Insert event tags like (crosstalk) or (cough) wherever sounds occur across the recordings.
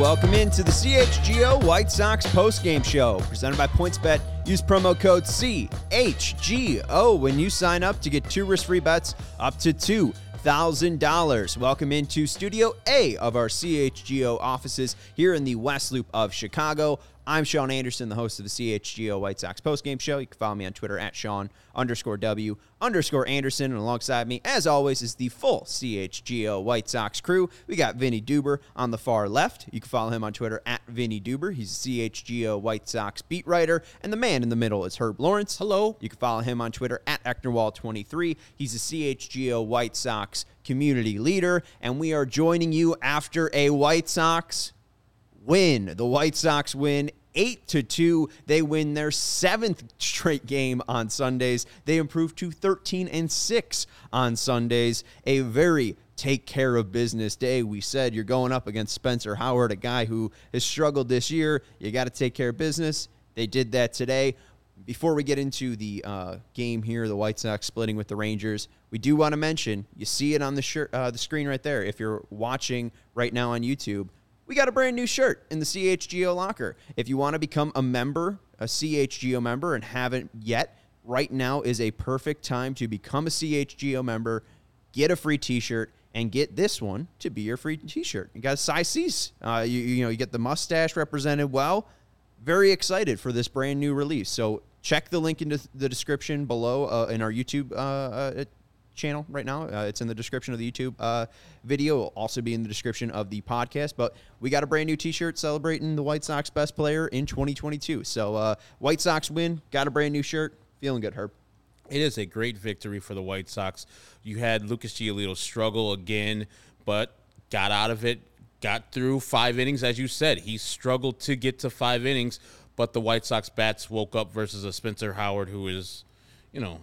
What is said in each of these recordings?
Welcome into the CHGO White Sox postgame show presented by PointsBet. Use promo code CHGO when you sign up to get two risk-free bets up to $2,000. Welcome into Studio A of our CHGO offices here in the West Loop of Chicago. I'm Sean Anderson, the host of the CHGO White Sox postgame show. You can follow me on Twitter at Sean underscore W underscore Anderson. And alongside me, as always, is the full CHGO White Sox crew. We got Vinnie Duber on the far left. You can follow him on Twitter at Vinnie Duber. He's a CHGO White Sox beat writer. And the man in the middle is Herb Lawrence. Hello. You can follow him on Twitter at Ecknerwall23. He's a CHGO White Sox community leader. And we are joining you after a White Sox win. The White Sox win 8 to 2. They win their seventh straight game on Sundays. They improve to 13 and 6 on Sundays. A very take care of business day. We said you're going up against Spencer Howard, a guy who has struggled this year. You got to take care of business. They did that today. Before we get into the uh, game here, the White Sox splitting with the Rangers, we do want to mention you see it on the shirt, uh, the screen right there. If you're watching right now on YouTube, we got a brand new shirt in the CHGO locker. If you want to become a member, a CHGO member, and haven't yet, right now is a perfect time to become a CHGO member, get a free T-shirt, and get this one to be your free T-shirt. You got a Cy Cease. Uh, you, you know you get the mustache represented well. Very excited for this brand new release. So check the link in the description below uh, in our YouTube uh, uh channel right now. Uh, it's in the description of the YouTube uh, video. It'll also be in the description of the podcast. But we got a brand new T-shirt celebrating the White Sox best player in 2022. So uh, White Sox win. Got a brand new shirt. Feeling good, Herb. It is a great victory for the White Sox. You had Lucas Giolito struggle again, but got out of it. Got through five innings, as you said. He struggled to get to five innings, but the White Sox bats woke up versus a Spencer Howard who is, you know,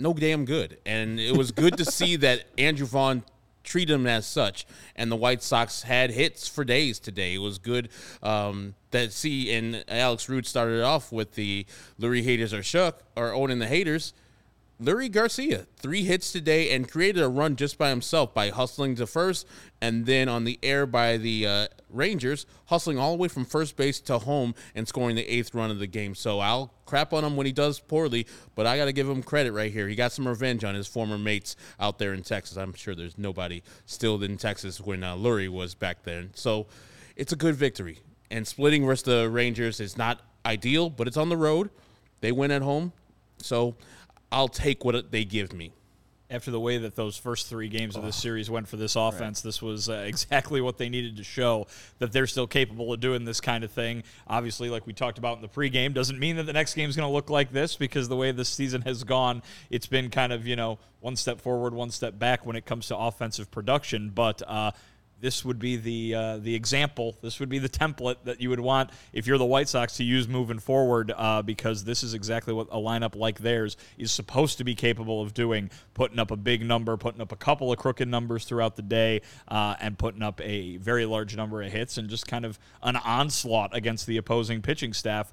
no damn good. And it was good to see that Andrew Vaughn treated him as such. And the White Sox had hits for days today. It was good um, that see and Alex Rude started off with the Leury haters are shook or owning the haters. Leury Garcia, three hits today and created a run just by himself by hustling to first and then on the air by the uh, Rangers, hustling all the way from first base to home and scoring the eighth run of the game. So I'll crap on him when he does poorly, but I got to give him credit right here. He got some revenge on his former mates out there in Texas. I'm sure there's nobody still in Texas when uh, Leury was back then. So it's a good victory. And splitting versus the Rangers is not ideal, but it's on the road. They win at home. So I'll take what they give me. After the way that those first three games of this series went for this offense, right. this was uh, (laughs) exactly what they needed to show that they're still capable of doing this kind of thing. Obviously, like we talked about in the pregame, doesn't mean that the next game is going to look like this because the way this season has gone, it's been kind of, you know, one step forward, one step back when it comes to offensive production. But, uh, this would be the uh, the example. This would be the template that you would want if you're the White Sox to use moving forward, uh, because this is exactly what a lineup like theirs is supposed to be capable of doing: putting up a big number, putting up a couple of crooked numbers throughout the day, uh, and putting up a very large number of hits, and just kind of an onslaught against the opposing pitching staff.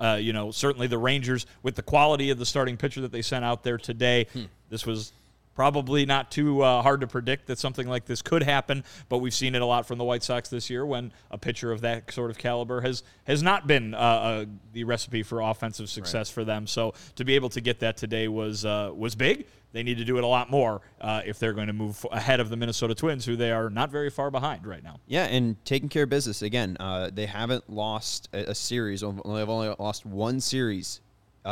Uh, you know, certainly the Rangers with the quality of the starting pitcher that they sent out there today. Hmm. This was Probably not too uh, hard to predict that something like this could happen, but we've seen it a lot from the White Sox this year when a pitcher of that sort of caliber has has not been uh, uh, the recipe for offensive success right. for them. So to be able to get that today was uh, was big. They need to do it a lot more uh, if they're going to move ahead of the Minnesota Twins, who they are not very far behind right now. Yeah, and taking care of business again. Uh, they haven't lost a, a series. They've only lost one series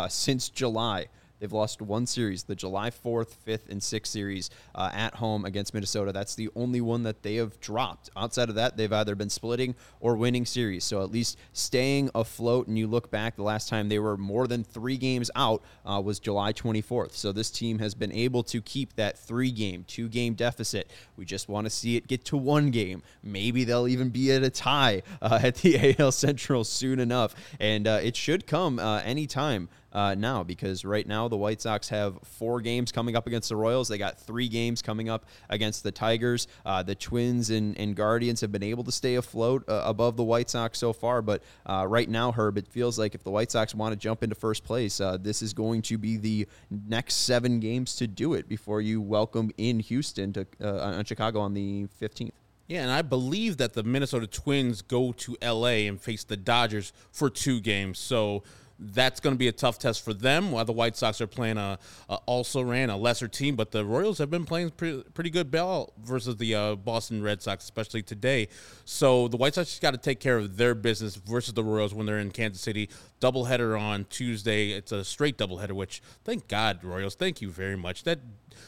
since July. They've lost one series, the July 4th, 5th, and 6th series uh, at home against Minnesota. That's the only one that they have dropped. Outside of that, they've either been splitting or winning series. So at least staying afloat. And you look back, the last time they were more than three games out uh, was July 24th. So this team has been able to keep that three game, two game deficit. We just want to see it get to one game. Maybe they'll even be at a tie uh, (laughs) at the AL Central soon enough. And uh, it should come uh, anytime uh, now because right now the White Sox have four games coming up against the Royals. They got three games coming up against the Tigers. Uh, the Twins and, and, Guardians have been able to stay afloat uh, above the White Sox so far, but uh, right now, Herb, it feels like if the White Sox want to jump into first place, uh, this is going to be the next seven games to do it before you welcome in Houston to uh, on Chicago on the 15th. Yeah, and I believe that the Minnesota Twins go to LA and face the Dodgers for two games. So that's going to be a tough test for them. While the White Sox are playing a, a also ran a lesser team, but the Royals have been playing pretty, pretty good ball versus the uh, Boston Red Sox, especially today. So the White Sox just got to take care of their business versus the Royals when they're in Kansas City. Doubleheader on Tuesday. It's a straight doubleheader, which thank God, Royals. Thank you very much. That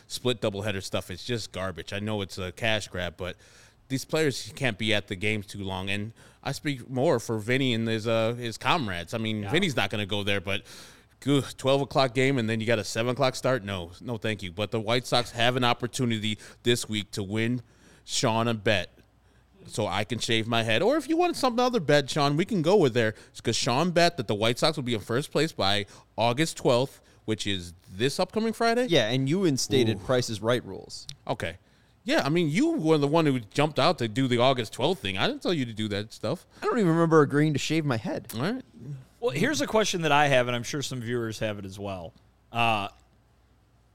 split doubleheader stuff is just garbage. I know it's a cash grab, but these players can't be at the games too long. And I speak more for Vinnie and his uh, his comrades. I mean, yeah. Vinnie's not going to go there, but. Good, 12 o'clock game and then you got a 7 o'clock start? No, no, thank you. But the White Sox have an opportunity this week to win Sean a bet so I can shave my head. Or if you want some other bet, Sean, we can go with there. Because Sean bet that the White Sox will be in first place by August 12th, which is this upcoming Friday. Yeah, and you instated Ooh. Price is Right rules. Okay. Yeah, I mean, you were the one who jumped out to do the August 12th thing. I didn't tell you to do that stuff. I don't even remember agreeing to shave my head. All right. Well, here's a question that I have, and I'm sure some viewers have it as well. Uh,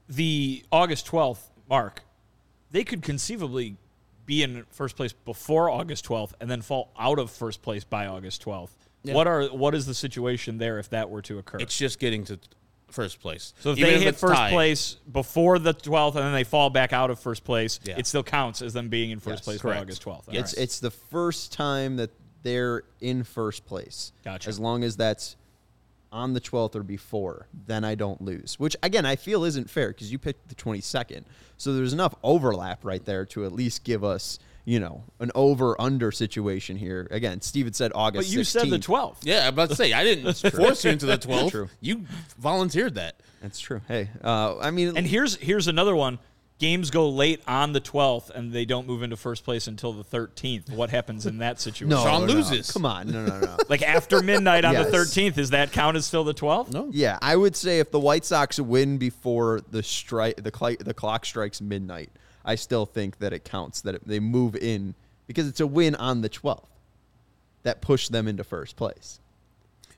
the August 12th mark, they could conceivably be in first place before August 12th and then fall out of first place by August 12th. Yeah. What are what is the situation there if that were to occur? It's just getting to first place. So if Even they if hit first tied. place before the 12th and then they fall back out of first place, yeah. it still counts as them being in first yes, place correct. by August 12th. It's right. it's the first time that they're in first place. Gotcha. As long as that's on the 12th or before, then I don't lose. Which again, I feel isn't fair because you picked the 22nd. So there's enough overlap right there to at least give us – you know, an over under situation here. Again, Steven said August. But you 16th. said the 12th. Yeah, I'm about to say I didn't (laughs) force you into the 12th. True. You volunteered that. That's true. Hey, uh, I mean, and here's here's another one. Games go late on the 12th and they don't move into first place until the 13th. What happens in that situation? no, Sean loses. No. Come on. No, no, no. (laughs) like after midnight on yes. the 13th, is that counted still the 12th? No. Yeah, I would say if the White Sox win before the strike the, cl- the clock strikes midnight, I still think that it counts that it, they move in because it's a win on the 12th that pushed them into first place.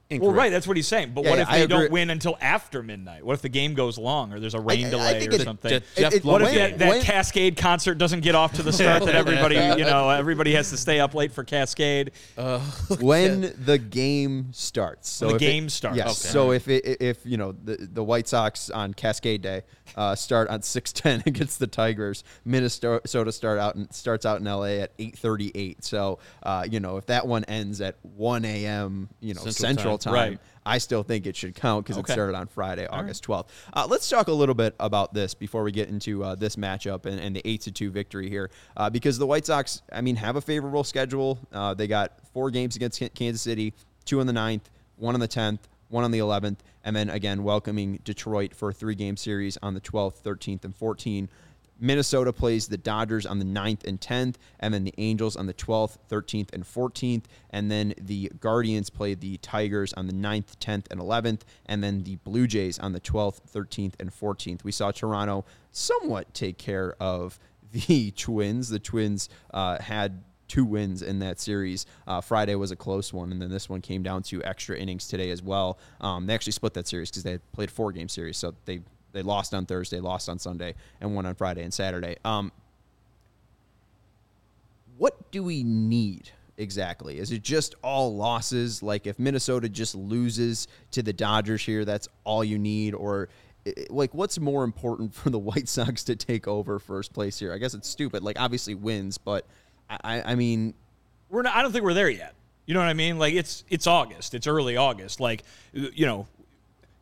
Incorrect. Well, right, that's what he's saying. But yeah, what if they don't win until after midnight? What if the game goes long or there's a rain I, delay I or it, something? It, it, what if that, that Cascade concert doesn't get off to the start that everybody, you know, everybody has to stay up late for Cascade? Uh, (laughs) when the game starts. So the game starts. Yes. Okay. So if it, if you know the the White Sox on Cascade Day uh, start on (laughs) six ten against the Tigers, Minnesota start out and starts out in LA at eight thirty eight. So uh, you know if that one ends at one a.m. you know Central, Central time, right. I still think it should count because okay. it started on Friday, August right. 12th. Uh, let's talk a little bit about this before we get into uh, this matchup and, and, the 8 to 2 victory here. Uh, because the White Sox, I mean, have a favorable schedule. Uh, they got four games against Kansas City, two on the 9th, one on the 10th, one on the 11th, and then again welcoming Detroit for a three game series on the 12th, 13th, and 14th. Minnesota plays the Dodgers on the 9th and 10th, and then the Angels on the 12th, 13th, and 14th. And then the Guardians play the Tigers on the 9th, 10th, and 11th, and then the Blue Jays on the 12th, 13th, and 14th. We saw Toronto somewhat take care of the (laughs) Twins. The Twins uh, had two wins in that series. Uh, Friday was a close one, and then this one came down to extra innings today as well. Um, they actually split that series because they played four game series, so they they lost on Thursday, lost on Sunday, and won on Friday and Saturday. Um, what do we need exactly? Is it just all losses? Like if Minnesota just loses to the Dodgers here, that's all you need, or like what's more important (laughs) for the White Sox to take over first place here? I guess it's stupid. Like obviously wins, but I, I mean, we're not. I don't think we're there yet. You know what I mean? Like it's it's August. It's early August. Like you know,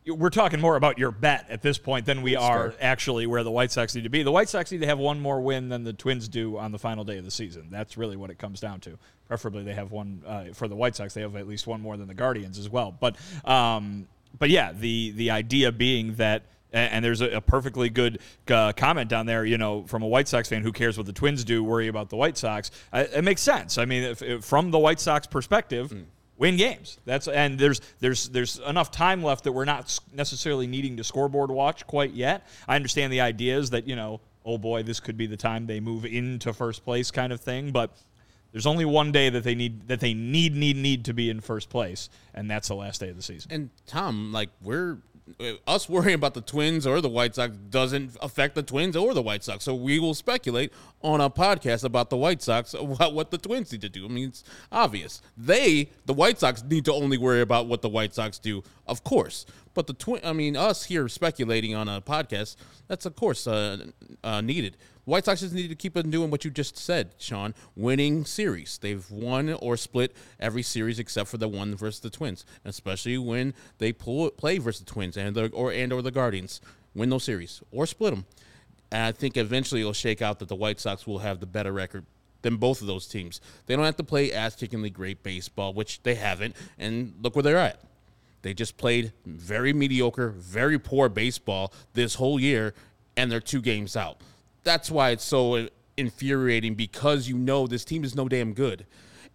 we're talking more about your bet at this point than we are actually where the White Sox need to be. The White Sox need to have one more win than the Twins do on the final day of the season. That's really what it comes down to. Preferably, they have one uh, for the White Sox. They have at least one more than the Guardians as well. But um, but yeah, the the idea being that and there's a, perfectly good uh, comment down there, you know, from a White Sox fan who cares what the Twins do, worry about the White Sox. Uh, it makes sense. I mean, if, if, from the White Sox perspective, mm. win games. That's and there's there's there's enough time left that we're not necessarily needing to scoreboard watch quite yet. I understand the ideas that you know, oh boy, this could be the time they move into first place, kind of thing, but. There's only one day that they need that they need need need to be in first place, and that's the last day of the season. And Tom, like we're us worrying about the Twins or the White Sox doesn't affect the Twins or the White Sox. So we will speculate on a podcast about the White Sox (laughs) what, what the Twins need to do. I mean, it's obvious. They, the White Sox, need to only worry about what the White Sox do, of course. But the twin, I mean, us here speculating on a podcast, that's of course uh, uh, needed. White Sox just need to keep on doing what you just said, Sean. Winning series. They've won or split every series except for the one versus the Twins, especially when they pull, play versus the Twins and the or and or the Guardians. Win those series or split them. And I think eventually it'll shake out that the White Sox will have the better record than both of those teams. They don't have to play ass kickingly great baseball, which they haven't, and look where they're at. They just played very mediocre, very poor baseball this whole year, and they're two games out that's why it's so infuriating because you know this team is no damn good.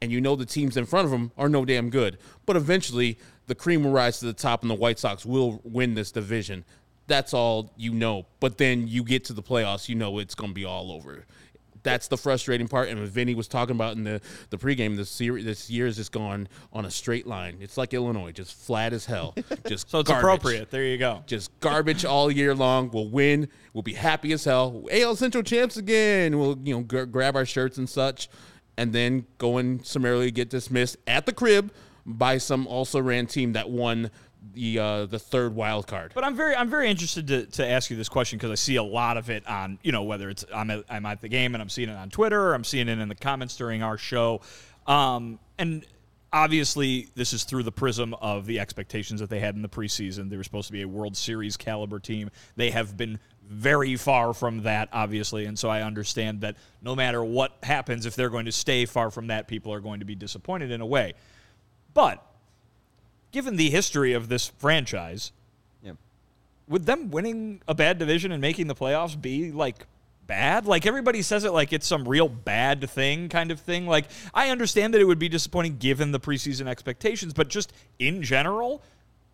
And you know the teams in front of them are no damn good. But eventually, the cream will rise to the top and the White Sox will win this division. That's all you know. But then you get to the playoffs, you know it's going to be all over that's the frustrating part. And Vinnie was talking about in the, the pregame, this series this year is just gone on a straight line. It's like Illinois, just flat as hell. (laughs) Just so it's garbage. appropriate. There you go. Just garbage all year long. We'll win. We'll be happy as hell. AL Central champs again. We'll you know g- grab our shirts and such, and then go and summarily get dismissed at the crib by some also ran team that won the uh, the third wild card. But I'm very I'm very interested to, to ask you this question because I see a lot of it on you know whether it's I'm at, I'm at the game and I'm seeing it on Twitter, I'm seeing it in the comments during our show, um, and obviously this is through the prism of the expectations that they had in the preseason. They were supposed to be a World Series caliber team. They have been very far from that, obviously, and so I understand that no matter what happens, if they're going to stay far from that, people are going to be disappointed in a way. But given the history of this franchise, yeah. would them winning a bad division and making the playoffs be like bad? Like everybody says it like it's some real bad thing kind of thing. Like I understand that it would be disappointing given the preseason expectations, but just in general,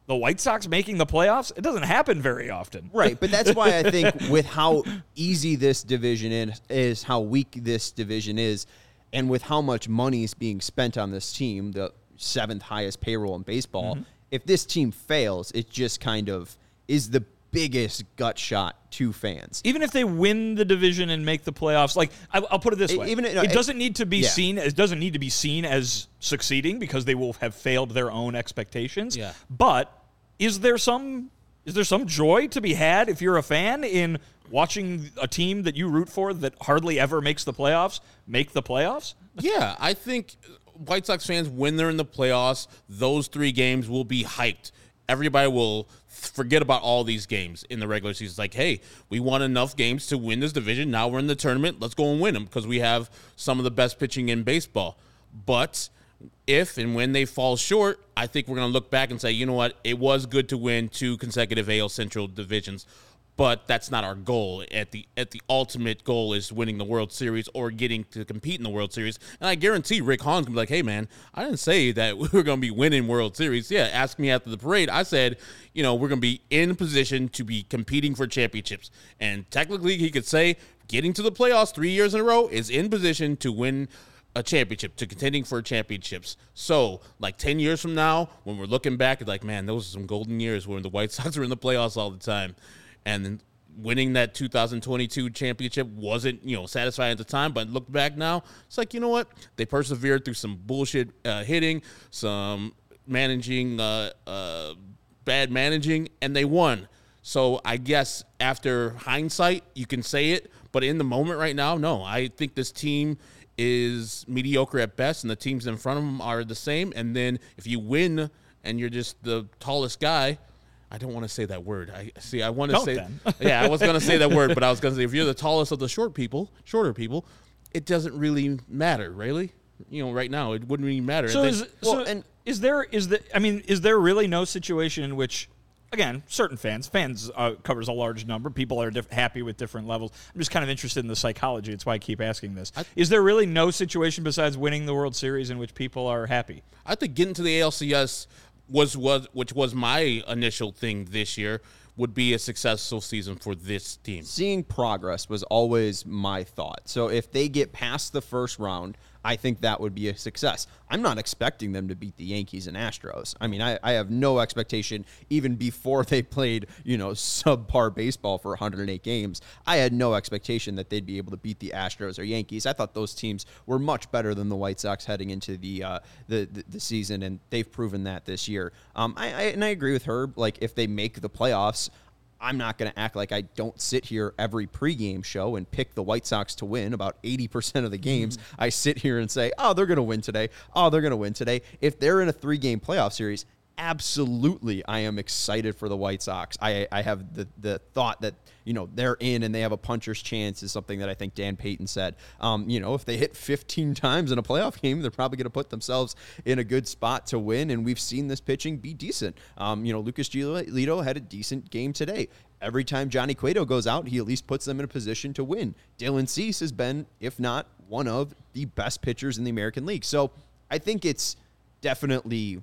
the White Sox making the playoffs, it doesn't happen very often. Right, but that's why I think (laughs) with how easy this division is, is how weak this division is, and with how much money is being spent on this team, the seventh highest payroll in baseball. Mm-hmm. If this team fails, it just kind of is the biggest gut shot to fans. Even if they win the division and make the playoffs, like I, will put it this way, even no, it doesn't need to be yeah. seen. It doesn't need to be seen as succeeding because they will have failed their own expectations. Yeah. But is there some is there some joy to be had if you're a fan in watching a team that you root for that hardly ever makes the playoffs make the playoffs? Yeah, I think White Sox fans, when they're in the playoffs, those three games will be hyped. Everybody will forget about all these games in the regular season. It's like, hey, we won enough games to win this division. Now we're in the tournament. Let's go and win them because we have some of the best pitching in baseball. But if and when they fall short, I think we're going to look back and say, you know what? It was good to win two consecutive AL Central divisions but that's not our goal. At the at the ultimate goal is winning the World Series or getting to compete in the World Series. And I guarantee Rick Hahn's gonna be like, "Hey man, I didn't say that (laughs) we were gonna be winning World Series. Yeah, ask me after the parade. I said, you know, we're gonna be in position to be competing for championships. And technically, he could say getting to the playoffs three years in a row is in position to win." a championship to contending for championships. So, like 10 years from now, when we're looking back, like, man, those are some golden years when the White (laughs) Sox were in the playoffs all the time and winning that 2022 championship wasn't you know satisfying at the time but look back now it's like you know what? They persevered through some bullshit uh, hitting some managing uh, uh, bad managing and they won. So i guess after hindsight you can say it but in the moment right now no. I think this team is mediocre at best and the teams in front of them are the same and then if you win and you're just the tallest guy I don't want to say that word. I see. I want to Don't say. then. (laughs) yeah, I was going to say that word, but I was going to say if you're the tallest of the short people, shorter people, it doesn't really matter, really. You know, right now it wouldn't really matter. So And is then- so and- is there is the I mean is there really no situation in which again certain fans fans uh, covers a large number people are diff- happy with different levels I'm just kind of interested in the psychology it's why I keep asking this is there really no situation besides winning the World Series in which people are happy I think getting to the ALCS was was which was my initial thing this year would be a successful season for this team. seeing progress was always my thought. So if they get past the first round, I think that would be a success. I'm not expecting them to beat the Yankees and Astros. I mean, I, I have no expectation even before they played, you know, subpar baseball for 108 games. I had no expectation that they'd be able to beat the Astros or Yankees. I thought those teams were much better than the White Sox heading into the uh, the, the the season, and they've proven that this year. Um, I, I and I agree with Herb. Like if they make the playoffs. I'm not going to act like I don't sit here every pregame show and pick the White Sox to win about 80% of the games. Mm-hmm. I sit here and say, oh, they're going to win today. Oh, they're going to win today. If they're in a three game playoff series, absolutely I am excited for the White Sox. I, I have the, the thought that, you know, they're in and they have a puncher's chance is something that I think Dan Payton said. Um, you know, if they hit 15 times in a playoff game, they're probably going to put themselves in a good spot to win. And we've seen this pitching be decent. Um, you know, Lucas Giolito had a decent game today. Every time Johnny Cueto goes out, he at least puts them in a position to win. Dylan Cease has been, if not one of the best pitchers in the American League. So I think it's definitely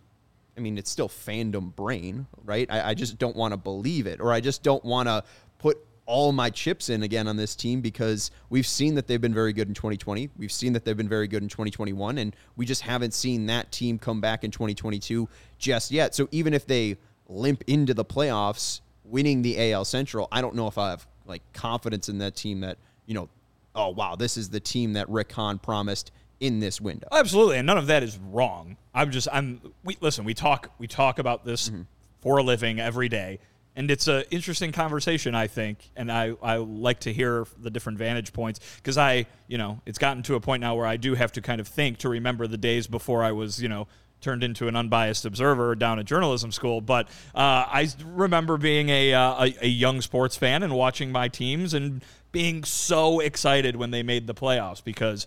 I mean, it's still fandom brain, right? I, I just don't want to believe it, or I just don't want to put all my chips in again on this team because we've seen that they've been very good in 2020. We've seen that they've been very good in 2021, and we just haven't seen that team come back in 2022 just yet. So even if they limp into the playoffs, winning the AL Central, I don't know if I have like confidence in that team that you know, oh wow, this is the team that Rick Hahn promised in this window. Absolutely, and none of that is wrong. I'm just I'm we listen. We talk we talk about this for a living every day, and it's a interesting conversation. I think, and I I like to hear the different vantage points because I you know it's gotten to a point now where I do have to kind of think to remember the days before I was you know turned into an unbiased observer down at journalism school. But uh, I remember being a, uh, a a young sports fan and watching my teams and being so excited when they made the playoffs because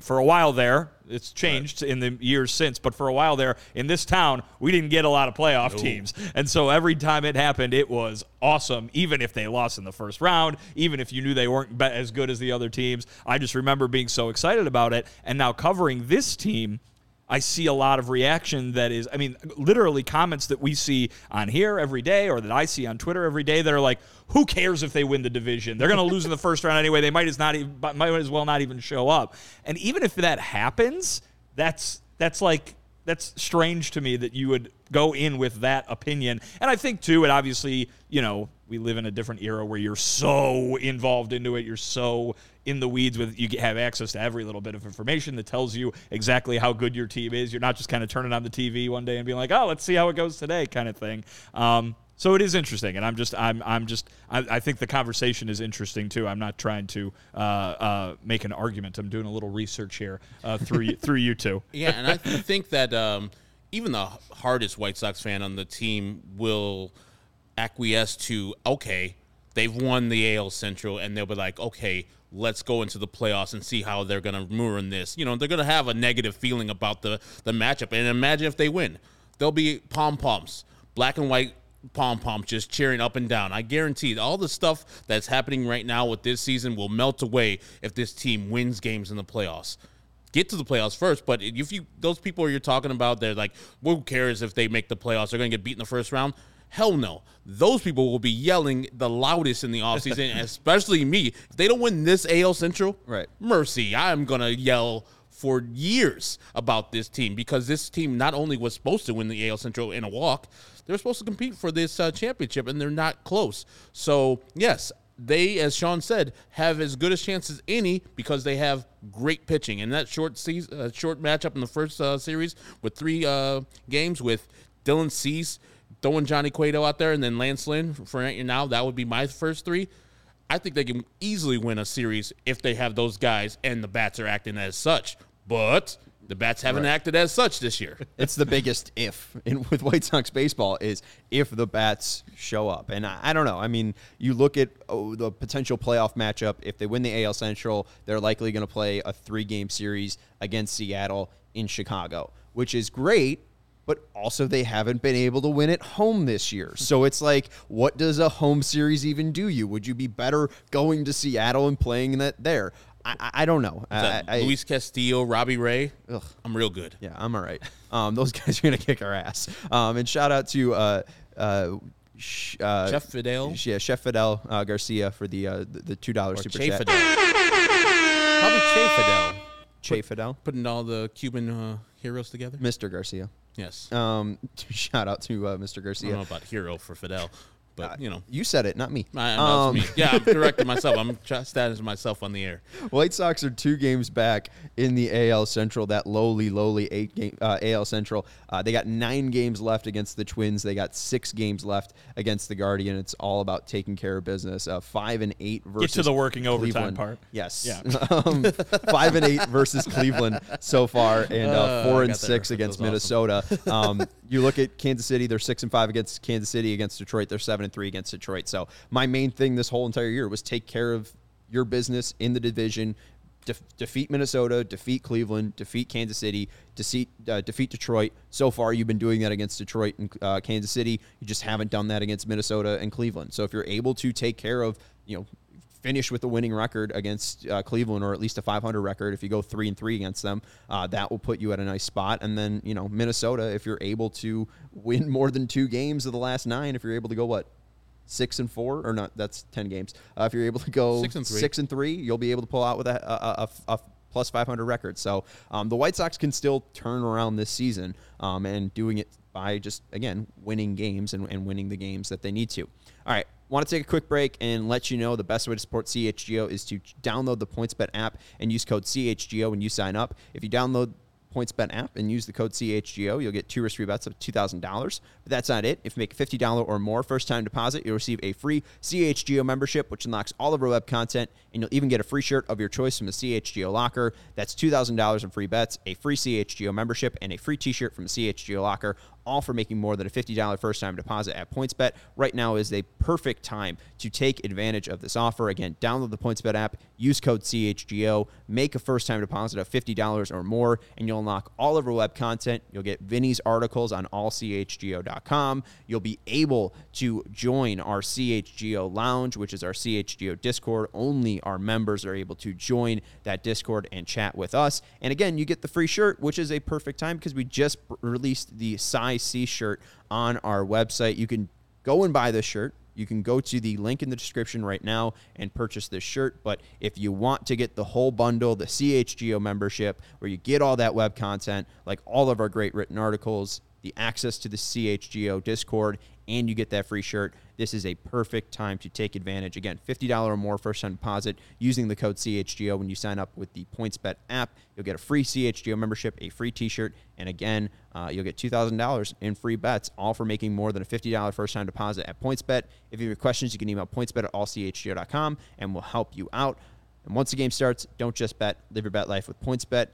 for a while there, it's changed in the years since, but for a while there in this town, we didn't get a lot of playoff teams. And so every time it happened, it was awesome, even if they lost in the first round, even if you knew they weren't as good as the other teams. I just remember being so excited about it. And now covering this team, I see a lot of reaction that is, I mean, literally comments that we see on here every day or that I see on Twitter every day that are like, who cares if they win the division? They're going to lose in the first round anyway. They might as not even, might as well not even show up. And even if that happens, that's that's like that's strange to me that you would go in with that opinion. And I think too, it obviously, you know, we live in a different era where you're so involved into it, you're so in the weeds with you have access to every little bit of information that tells you exactly how good your team is. You're not just kind of turning on the TV one day and being like, "Oh, let's see how it goes today," kind of thing. Um, so it is interesting, and I'm just, I'm, I'm just, I, I think the conversation is interesting too. I'm not trying to uh, uh, make an argument. I'm doing a little research here uh, through you, through you two. (laughs) Yeah, and I th- think that um, even the hardest White Sox fan on the team will acquiesce to okay, they've won the AL Central, and they'll be like, okay, let's go into the playoffs and see how they're going to ruin this. You know, they're going to have a negative feeling about the the matchup, and imagine if they win, there'll be pom poms, black and white pom poms just cheering up and down. I guarantee all the stuff that's happening right now with this season will melt away if this team wins games in the playoffs get to the playoffs first. But if you those people you're talking about, they're like, who cares if they make the playoffs? They're going to get beat in the first round. Hell no. Those people will be yelling the loudest in the offseason, (laughs) especially me. If they don't win this AL Central, Right. Mercy, I'm going to yell for years about this team because this team not only was supposed to win the AL Central in a walk, they were supposed to compete for this uh, championship, and they're not close. So yes, they, as Sean said, have as good a chance as any because they have great pitching. And that short season, uh, short matchup in the first uh, series with three uh, games with Dylan Cease throwing Johnny Cueto out there, and then Lance Lynn for now. That would be my first three. I think they can easily win a series if they have those guys and the bats are acting as such. But the bats haven't right. acted as such this year. (laughs) It's the biggest if in, with White Sox baseball is if the bats show up. And I, I don't know. I mean, you look at oh, the potential playoff matchup. If they win the AL Central, they're likely going to play a three game series against Seattle in Chicago, which is great but also they haven't been able to win at home this year. So it's like, what does a home series even do you? Would you be better going to Seattle and playing that there? I, I don't know. I, I, Luis Castillo, Robbie Ray. Ugh. I'm real good. Yeah, I'm all right. Um, those (laughs) guys are gonna kick our ass. Um, and shout out to uh, uh, sh- uh, Chef Fidel. Yeah, Chef Fidel uh, Garcia for the uh, the, the two dollars super che chat. Fidel. Probably Che Fidel. Che Fidel. Putting all the Cuban uh, heroes together. Mr. Garcia. Yes. Um, (laughs) shout out to uh, Mr. Garcia. I don't know about hero for Fidel. But uh, you know, you said it, not me. I, um, me. Yeah, I'm (laughs) correcting myself. I'm status myself on the air. White Sox are two games back in the AL Central. That lowly, lowly eight game uh, AL Central. Uh, they got nine games left against the Twins. They got six games left against the Guardian. It's all about taking care of business. Uh, five and eight versus get to the working Cleveland. overtime part. Yes. Yeah. (laughs) um, five and eight versus Cleveland so far, and uh, uh, four and six against Minnesota. Awesome. (laughs) Um, you look at Kansas City; they're six and five against Kansas City. Against Detroit, they're seven and three against Detroit. So my main thing this whole entire year was take care of your business in the division, defeat Minnesota, defeat Cleveland, defeat Kansas City, defeat uh, defeat Detroit. So far, you've been doing that against Detroit and uh, Kansas City. You just haven't done that against Minnesota and Cleveland. So if you're able to take care of, you know, finish with a winning record against uh, Cleveland, or at least a 500 record. If you go three and three against them, uh, that will put you at a nice spot. And then you know Minnesota, if you're able to win (laughs) more than two games of the last nine, if you're able to go what six and four, or not? That's ten games. Uh, if you're able to go six and three, six and three you'll be able to pull out with a, a, a, a plus 500 record. So um, the White Sox can still turn around this season um, and doing it by just again winning games and, and winning the games that they need to. All right, want to take a quick break and let you know the best way to support CHGO is to download the PointsBet app and use code CHGO when you sign up. If you download PointsBet app and use the code CHGO. You'll get two risk-free bets of $2,000. But that's not it. If you make a $50 or more first-time deposit, you'll receive a free CHGO membership, which unlocks all of our web content, and you'll even get a free shirt of your choice from the CHGO locker. That's $2,000 in free bets, a free CHGO membership, and a free t-shirt from the CHGO locker all for making more than a $50 first time deposit at PointsBet. Right now is a perfect time to take advantage of this offer. Again, download the PointsBet app, use code CHGO, make a first time deposit of $50 or more, and you'll unlock all of our web content. You'll get Vinnie's articles on allchgo.com. You'll be able to join our CHGO lounge, which is our CHGO Discord. Only our members are able to join that Discord and chat with us. And again, you get the free shirt, which is a perfect time because we just released the size NYC shirt on our website. You can go and buy this shirt. You can go to the link in the description right now and purchase this shirt. But if you want to get the whole bundle, the CHGO membership, where you get all that web content, like all of our great written articles, the access to the CHGO Discord, and you get that free shirt. This is a perfect time to take advantage. Again, $50 or more first time deposit using the code CHGO when you sign up with the PointsBet app. You'll get a free CHGO membership, a free t shirt, and again, uh, you'll get $2,000 in free bets, all for making more than a $50 first time deposit at PointsBet. If you have questions, you can email pointsbet at allchgo.com and we'll help you out. And once the game starts, don't just bet, live your bet life with PointsBet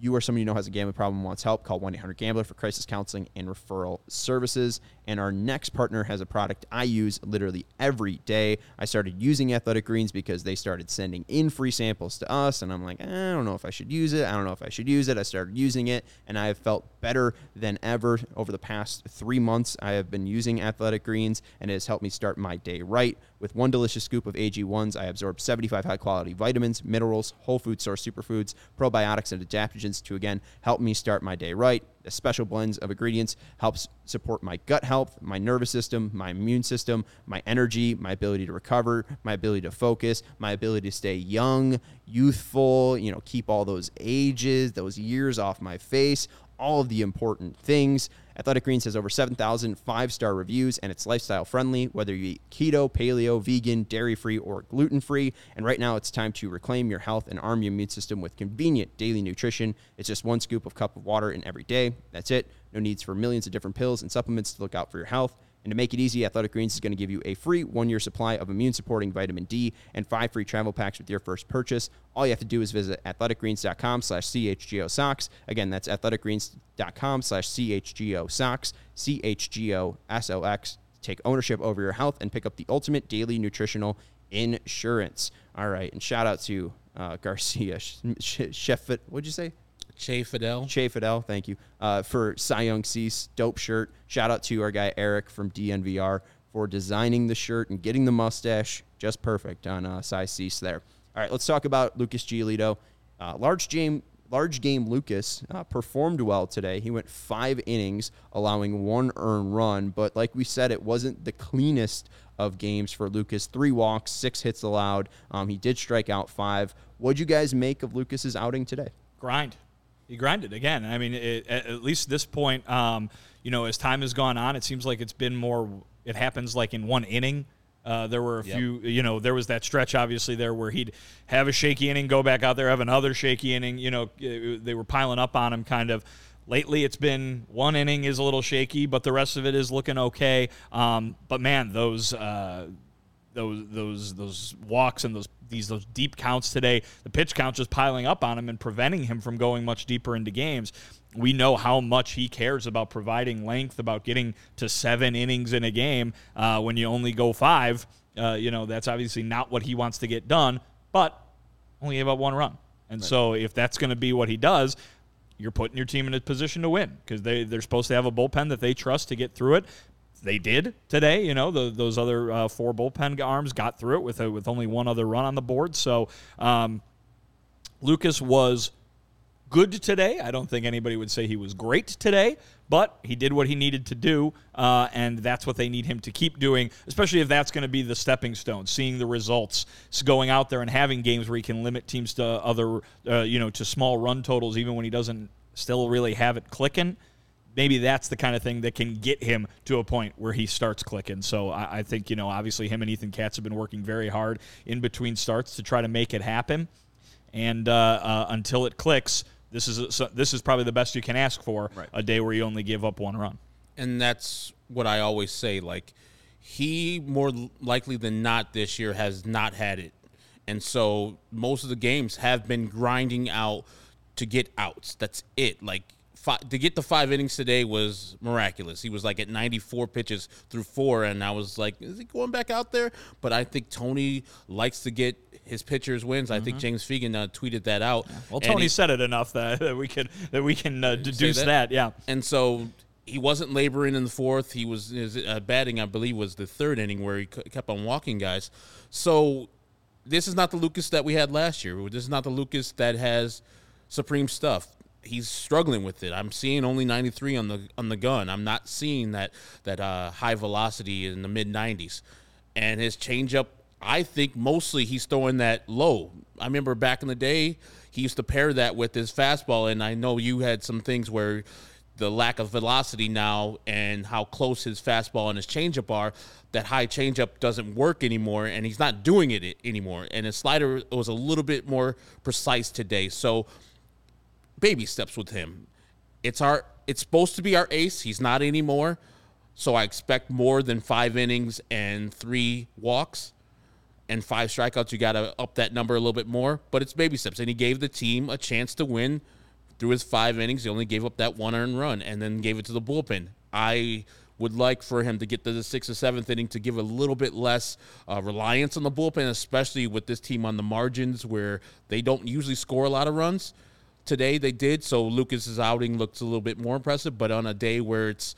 you or someone you know has a gambling problem wants help, call 1 800 Gambler for crisis counseling and referral services. And our next partner has a product I use literally every day. I started using Athletic Greens because they started sending in free samples to us. And I'm like, eh, I don't know if I should use it. I don't know if I should use it. I started using it and I have felt better than ever over the past three months. I have been using Athletic Greens and it has helped me start my day right. With one delicious scoop of AG1s, I absorb 75 high quality vitamins, minerals, whole food source superfoods, probiotics, and adaptogens to again help me start my day right. Special blends of ingredients helps support my gut health, my nervous system, my immune system, my energy, my ability to recover, my ability to focus, my ability to stay young, youthful, you know, keep all those ages, those years off my face, all of the important things. Athletic Greens has over 7,000 five star reviews and it's lifestyle friendly, whether you eat keto, paleo, vegan, dairy free, or gluten free. And right now it's time to reclaim your health and arm your immune system with convenient daily nutrition. It's just one scoop of cup of water in every day. That's it. No needs for millions of different pills and supplements to look out for your health. And to make it easy, Athletic Greens is going to give you a free one year supply of immune supporting vitamin D and five free travel packs with your first purchase. All you have to do is visit athleticgreens.com slash CHGO SOX. Again, that's athleticgreens.com slash CHGO SOX, CHGO SOX. Take ownership over your health and pick up the ultimate daily nutritional insurance. All right. And shout out to uh, Garcia, (laughs) Chef, what'd you say? Che Fidel. Che Fidel, thank you uh, for Cy Young Cease, dope shirt. Shout out to our guy Eric from DNVR for designing the shirt and getting the mustache just perfect on uh, Cy Cease there. All right, let's talk about Lucas Giolito. Uh, large game, large game. Lucas uh, performed well today. He went five innings, allowing one earned run. But like we said, it wasn't the cleanest of games for Lucas. Three walks, six hits allowed. Um, he did strike out five. What'd you guys make of Lucas's outing today? Grind he grinded again. I mean, it, at, at, least this point, um, you know, as time has gone on, it seems like it's been more. It happens like in one inning. Uh, there were a yep. few, you know, there was that stretch obviously there where he'd have a shaky inning, go back out there, have another shaky inning. You know, uh, they were piling up on him kind of. Lately, it's been one inning is a little shaky, but the rest of it is looking okay. Um, but man, those uh, those those those walks and those these those deep counts today, the pitch count just piling up on him and preventing him from going much deeper into games. We know how much he cares about providing length, about getting to seven innings in a game uh, when you only go five. Uh, you know that's obviously not what he wants to get done, but only gave up one run. And right. so if that's going to be what he does, you're putting your team in a position to win because they, they're supposed to have a bullpen that they trust to get through it they did today. You know, the, those other uh, four bullpen arms got through it with a, with only one other run on the board. So um, Lucas was good today. I don't think anybody would say he was great today, but he did what he needed to do, uh, and that's what they need him to keep doing, especially if that's going to be the stepping stone, seeing the results, going out there and having games where he can limit teams to other, uh, you know, to small run totals, even when he doesn't still really have it clicking maybe that's the kind of thing that can get him to a point where he starts clicking. So I, I, think, you know, obviously him and Ethan Katz have been working very hard in between starts to try to make it happen. And uh, uh, until it clicks, this is a, so this is probably the best you can ask for right. a day where you only give up one run. And that's what I always say. Like he more likely than not this year has not had it, and so most of the games have been grinding out to get outs. That's it. Like five, to get the five innings today was miraculous. He was like at 94 pitches through four, and I was like, is he going back out there? But I think Tony likes to get his pitchers wins. Mm-hmm. I think mm-hmm. James Fegan uh, tweeted that out. Well, Tony he, said it enough that, (laughs) that we can that we can uh, deduce that? that. Yeah, and so he wasn't laboring in the fourth. He was his uh, batting, I believe, was the third inning where he kept on walking guys. So this is not the Lucas that we had last year. This is not the Lucas that has supreme stuff he's struggling with it. I'm seeing only 93 on the on the gun. I'm not seeing that that uh, high velocity in the mid 90s. And his changeup, I think mostly he's throwing that low. I remember back in the day, he used to pair that with his fastball, and I know you had some things where the lack of velocity now and how close his fastball and his changeup are, that high changeup doesn't work anymore, and he's not doing it anymore. And his slider was a little bit more precise today. So baby steps with him. It's our it's supposed to be our ace. He's not anymore. So I expect more than five innings and three walks and five strikeouts. You got to up that number a little bit more, but it's baby steps. And he gave the team a chance to win through his five innings. He only gave up that one earned run and then gave it to the bullpen. I would like for him to get to the sixth or seventh inning to give a little bit less uh, reliance on the bullpen, especially with this team on the margins where they don't usually score a lot of runs today they did. So Lucas's outing looks a little bit more impressive, but on a day where it's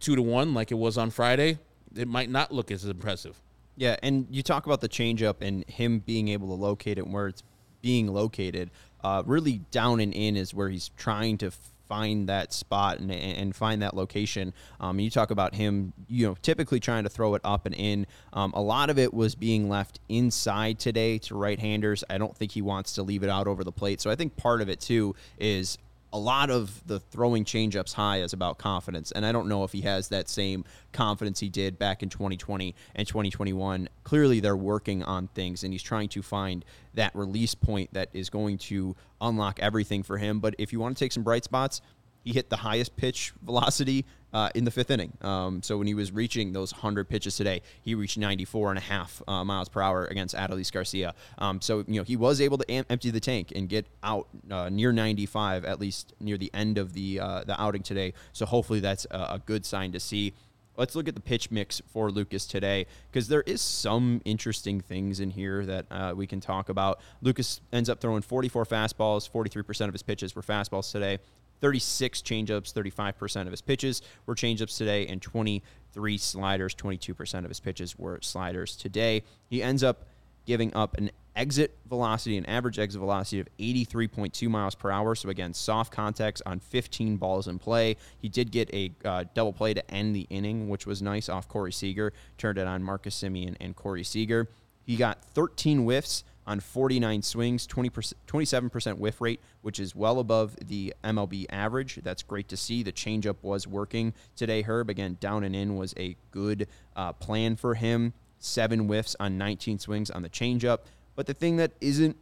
two to one, like it was on Friday, it might not look as impressive. Yeah, and you talk about the changeup and him being able to locate it where it's being located. Uh, really down and in is where he's trying to find that spot and, and find that location. Um, you talk about him, you know, typically trying to throw it up and in. Um, a lot of it was being left inside today to right-handers. I don't think he wants to leave it out over the plate. So I think part of it too is a lot of the throwing changeups high is about confidence, and I don't know if he has that same confidence he did back in 2020 and 2021. Clearly, they're working on things, and he's trying to find that release point that is going to unlock everything for him. But if you want to take some bright spots, he hit the highest pitch velocity uh, in the fifth inning. Um, so when he was reaching those 100 pitches today, he reached 94 and a half uh, miles per hour against Adolis Garcia. Um, so, you know, he was able to am- empty the tank and get out uh, near 95, at least near the end of the, uh, the outing today. So hopefully that's a, a good sign to see let's look at the pitch mix for Lucas today because there is some interesting things in here that uh, we can talk about. Lucas ends up throwing 44 fastballs, 43% of his pitches were fastballs today. 36 changeups, 35% of his pitches were changeups today, and 23 sliders, 22% of his pitches were sliders today. He ends up giving up an exit velocity, an average exit velocity of 83.2 miles per hour. So, again, soft contacts on 15 balls in play. He did get a uh, double play to end the inning, which was nice off Corey Seager. Turned it on Marcus Semien and Corey Seager. He got 13 whiffs on 49 swings, 20%, 27% whiff rate, which is well above the MLB average. That's great to see. The changeup was working today, Herb. Again, down and in was a good uh, plan for him. Seven whiffs on 19 swings on the changeup. But the thing that isn't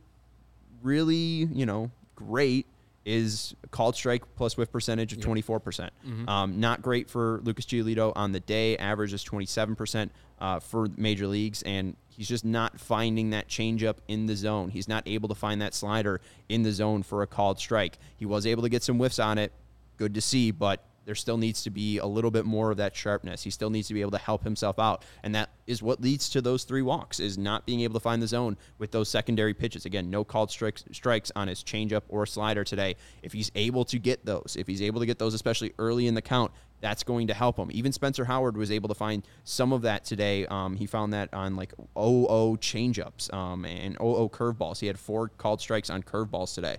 really, you know, great is called strike plus whiff percentage of 24%. percent mm-hmm. um, not great for Lucas Giolito on the day. Average is 27% uh, for major leagues, and he's just not finding that changeup in the zone. He's not able to find that slider in the zone for a called strike. He was able to get some whiffs on it. Good to see, but there still needs to be a little bit more of that sharpness. He still needs to be able to help himself out, and that is what leads to those three walks: is not being able to find the zone with those secondary pitches. Again, no called strikes strikes on his changeup or slider today. If he's able to get those, if he's able to get those, especially early in the count, that's going to help him. Even Spencer Howard was able to find some of that today. Um, he found that on like 0 changeups um, and 0 curveballs. He had four called strikes on curveballs today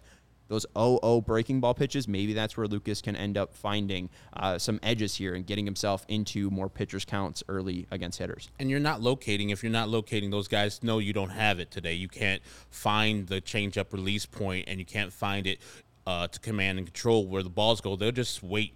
those 0-0 breaking ball pitches, maybe that's where Lucas can end up finding uh, some edges here and getting himself into more pitchers counts early against hitters. And you're not locating. If you're not locating, those guys know you don't have it today. You can't find the changeup release point, and you can't find it uh, to command and control where the balls go. They'll just wait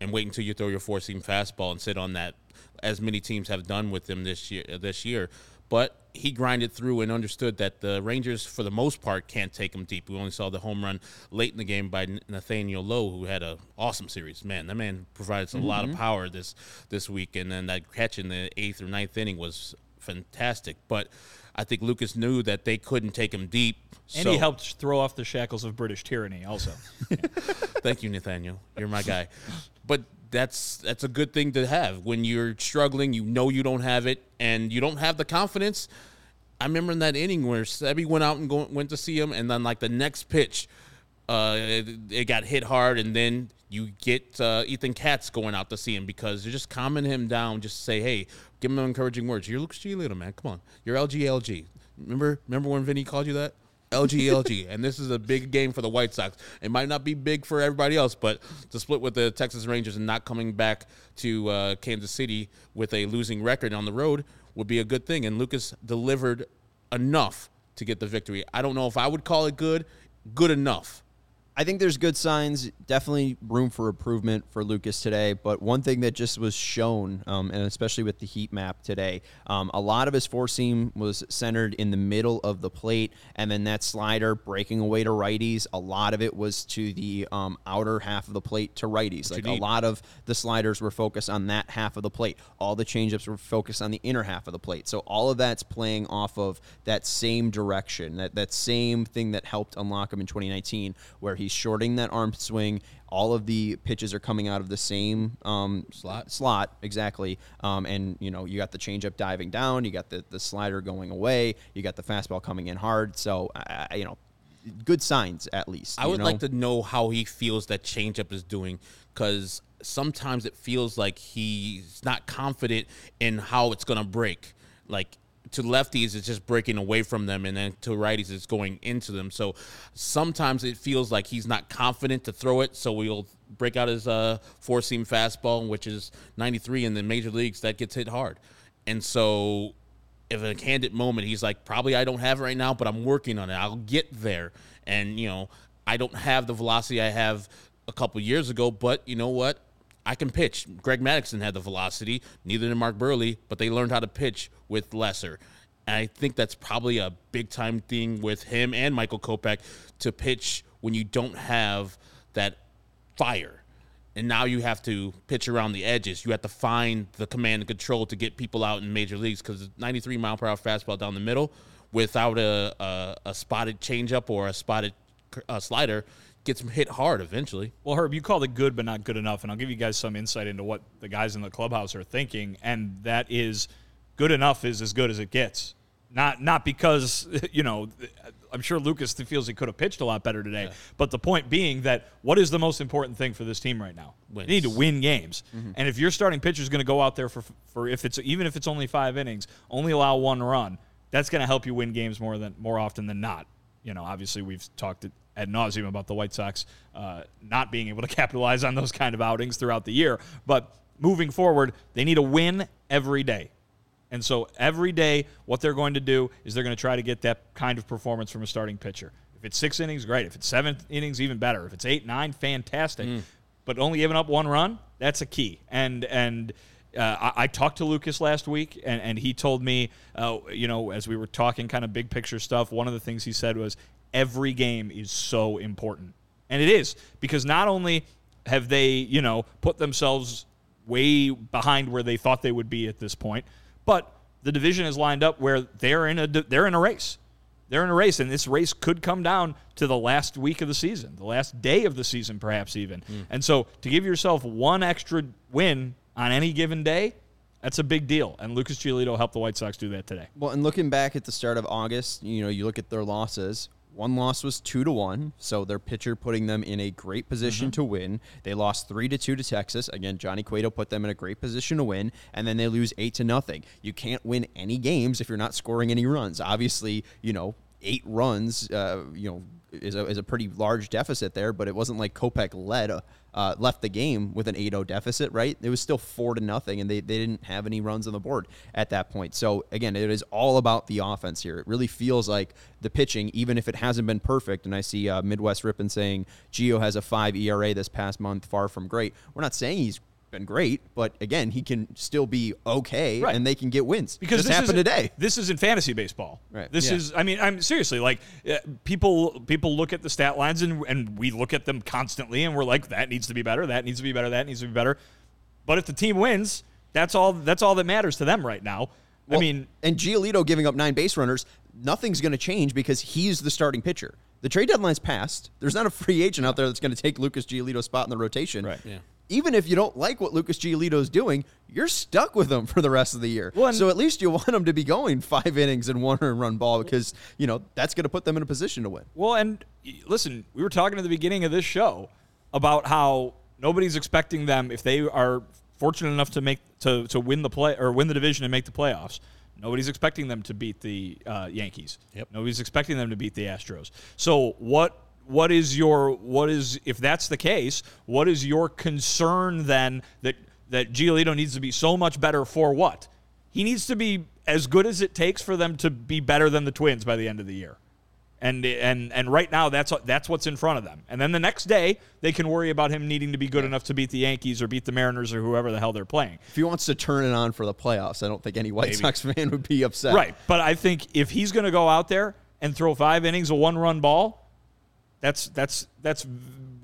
and wait until you throw your four seam fastball and sit on that, as many teams have done with them this year. This year, but he grinded through and understood that the Rangers, for the most part, can't take him deep. We only saw the home run late in the game by Nathaniel Lowe, who had an awesome series. Man, that man provides a mm-hmm. lot of power this this week, and then that catch in the eighth or ninth inning was fantastic. But I think Lucas knew that they couldn't take him deep. And so. he helped throw off the shackles of British tyranny, also. (laughs) Thank you, Nathaniel. You're my guy. But (laughs) that's that's a good thing to have when you're struggling. You know you don't have it, and you don't have the confidence. I remember in that inning where Sebi went out and go, went to see him, and then like the next pitch, uh, it, it, got hit hard, and then you get uh, Ethan Katz going out to see him because you're just calming him down. Just say, hey, give him encouraging words. You're Lucas Giolito, man. Come on, you're LG LG. Remember, remember when Vinny called you that? LGLG, and this is a big game for the White Sox. It might not be big for everybody else, but to split with the Texas Rangers and not coming back to uh, Kansas City with a losing record on the road would be a good thing. And Lucas delivered enough to get the victory. I don't know if I would call it good, good enough. I think there's good signs. Definitely room for improvement for Lucas today. But one thing that just was shown, um, and especially with the heat map today, um, a lot of his four seam was centered in the middle of the plate, and then that slider breaking away to righties. A lot of it was to the um, outer half of the plate to righties. What like a lot of the sliders were focused on that half of the plate. All the changeups were focused on the inner half of the plate. So all of that's playing off of that same direction, that that same thing that helped unlock him in 2019, where he He's shorting that arm swing. All of the pitches are coming out of the same um, slot. Slot exactly. Um, and you know you got the changeup diving down. You got the the slider going away. You got the fastball coming in hard. So uh, you know good signs at least. I would know? like to know how he feels that changeup is doing because sometimes it feels like he's not confident in how it's going to break. Like to lefties, it's just breaking away from them, and then to righties, it's going into them. So sometimes it feels like he's not confident to throw it. So we'll break out his uh, four seam fastball, which is 93 in the major leagues, that gets hit hard. And so if a candid moment, he's like, probably I don't have it right now, but I'm working on it. I'll get there. And, you know, I don't have the velocity I have a couple years ago, but you know what? I can pitch. Greg Maddux had the velocity, neither did Mark Buehrle, but they learned how to pitch with lesser. And I think that's probably a big time thing with him and Michael Kopech to pitch when you don't have that fire. And now you have to pitch around the edges. You have to find the command and control to get people out in major leagues because 93 mile per hour fastball down the middle without a, a, a spotted changeup or a spotted uh, slider gets hit hard eventually. Well, Herb, you called it good but not good enough, and I'll give you guys some insight into what the guys in the clubhouse are thinking, and that is good enough is as good as it gets. Not not because (laughs) you know I'm sure Lucas feels he could have pitched a lot better today, yeah. but the point being that what is the most important thing for this team right now? Wins. They need to win games, mm-hmm. and if your starting pitcher is going to go out there for for if it's even if it's only five innings, only allow one run, that's going to help you win games more than more often than not. You know, obviously we've talked ad nauseum about the White Sox uh, not being able to (laughs) capitalize on those kind of outings throughout the year. But moving forward, they need a win every day. And so every day, what they're going to do is they're going to try to get that kind of performance from a starting pitcher. If it's six innings, great. If it's seven innings, even better. If it's eight, nine, fantastic. Mm. But only giving up one run, that's a key. And and uh, I, I, talked to Lucas last week, and, and he told me, uh, you know, as we were talking kind of big picture stuff, one of the things he said was every game is so important. And it is because not only have they, you know, put themselves way behind where they thought they would be at this point, but the division is lined up where they're in a they're in a race. They're in a race, and this race could come down to the last week of the season, the last day of the season, perhaps even. Mm. And so, to give yourself one extra win on any given day, that's a big deal. And Lucas Giolito helped the White Sox do that today. Well, and looking back at the start of August, you know, you look at their losses. One loss was two to one, so their pitcher putting them in a great position mm-hmm. to win. They lost three to two to Texas. Again, Johnny Cueto put them in a great position to win, and then they lose eight to nothing. You can't win any games if you're not scoring any runs. Obviously, you know, eight runs, uh, you know, is a, is a pretty large deficit there, but it wasn't like Kopech led uh, left the game with an 8-0 deficit, right? It was still four to nothing, and they, they didn't have any runs on the board at that point. So again, it is all about the offense here. It really feels like the pitching, even if it hasn't been perfect. And I see uh, Midwest Rippin saying Gio has a five ERA this past month, far from great. We're not saying he's been great, but again, he can still be okay, right. and they can get wins. Because this happened today. This is in fantasy baseball. Right. This yeah. is. I mean, I'm seriously like uh, people. People look at the stat lines, and and we look at them constantly, and we're like, that needs to be better. That needs to be better. That needs to be better. But if the team wins, that's all. That's all that matters to them right now. Well, I mean, and Giolito giving up nine base runners, nothing's going to change because he's the starting pitcher. The trade deadline's passed. There's not a free agent out there that's going to take Lucas Giolito's spot in the rotation. Right. Yeah even if you don't like what Lucas Giolito is doing, you're stuck with him (laughs) for the rest of the year. Well, so at least you want him to be going five innings and one run ball because you know that's going to put them in a position to win. Well, and listen, we were talking at the beginning of this show about how nobody's expecting them if they are fortunate enough to make to to win the play or win the division and make the playoffs. Nobody's expecting them to beat the uh, Yankees. Yep. Nobody's expecting them to beat the Astros. So what what is your what is if that's the case what is your concern then that that Giolito needs to be so much better for what? He needs to be as good as it takes for them to be better than the Twins by the end of the year. And and and right now that's that's what's in front of them. And then the next day they can worry about him needing to be good enough to beat the Yankees or beat the Mariners or whoever the hell they're playing. If he wants to turn it on for the playoffs I don't think any White Maybe. Sox fan would be upset. Right but I think if he's going to go out there and throw five innings of one run ball that's that's that's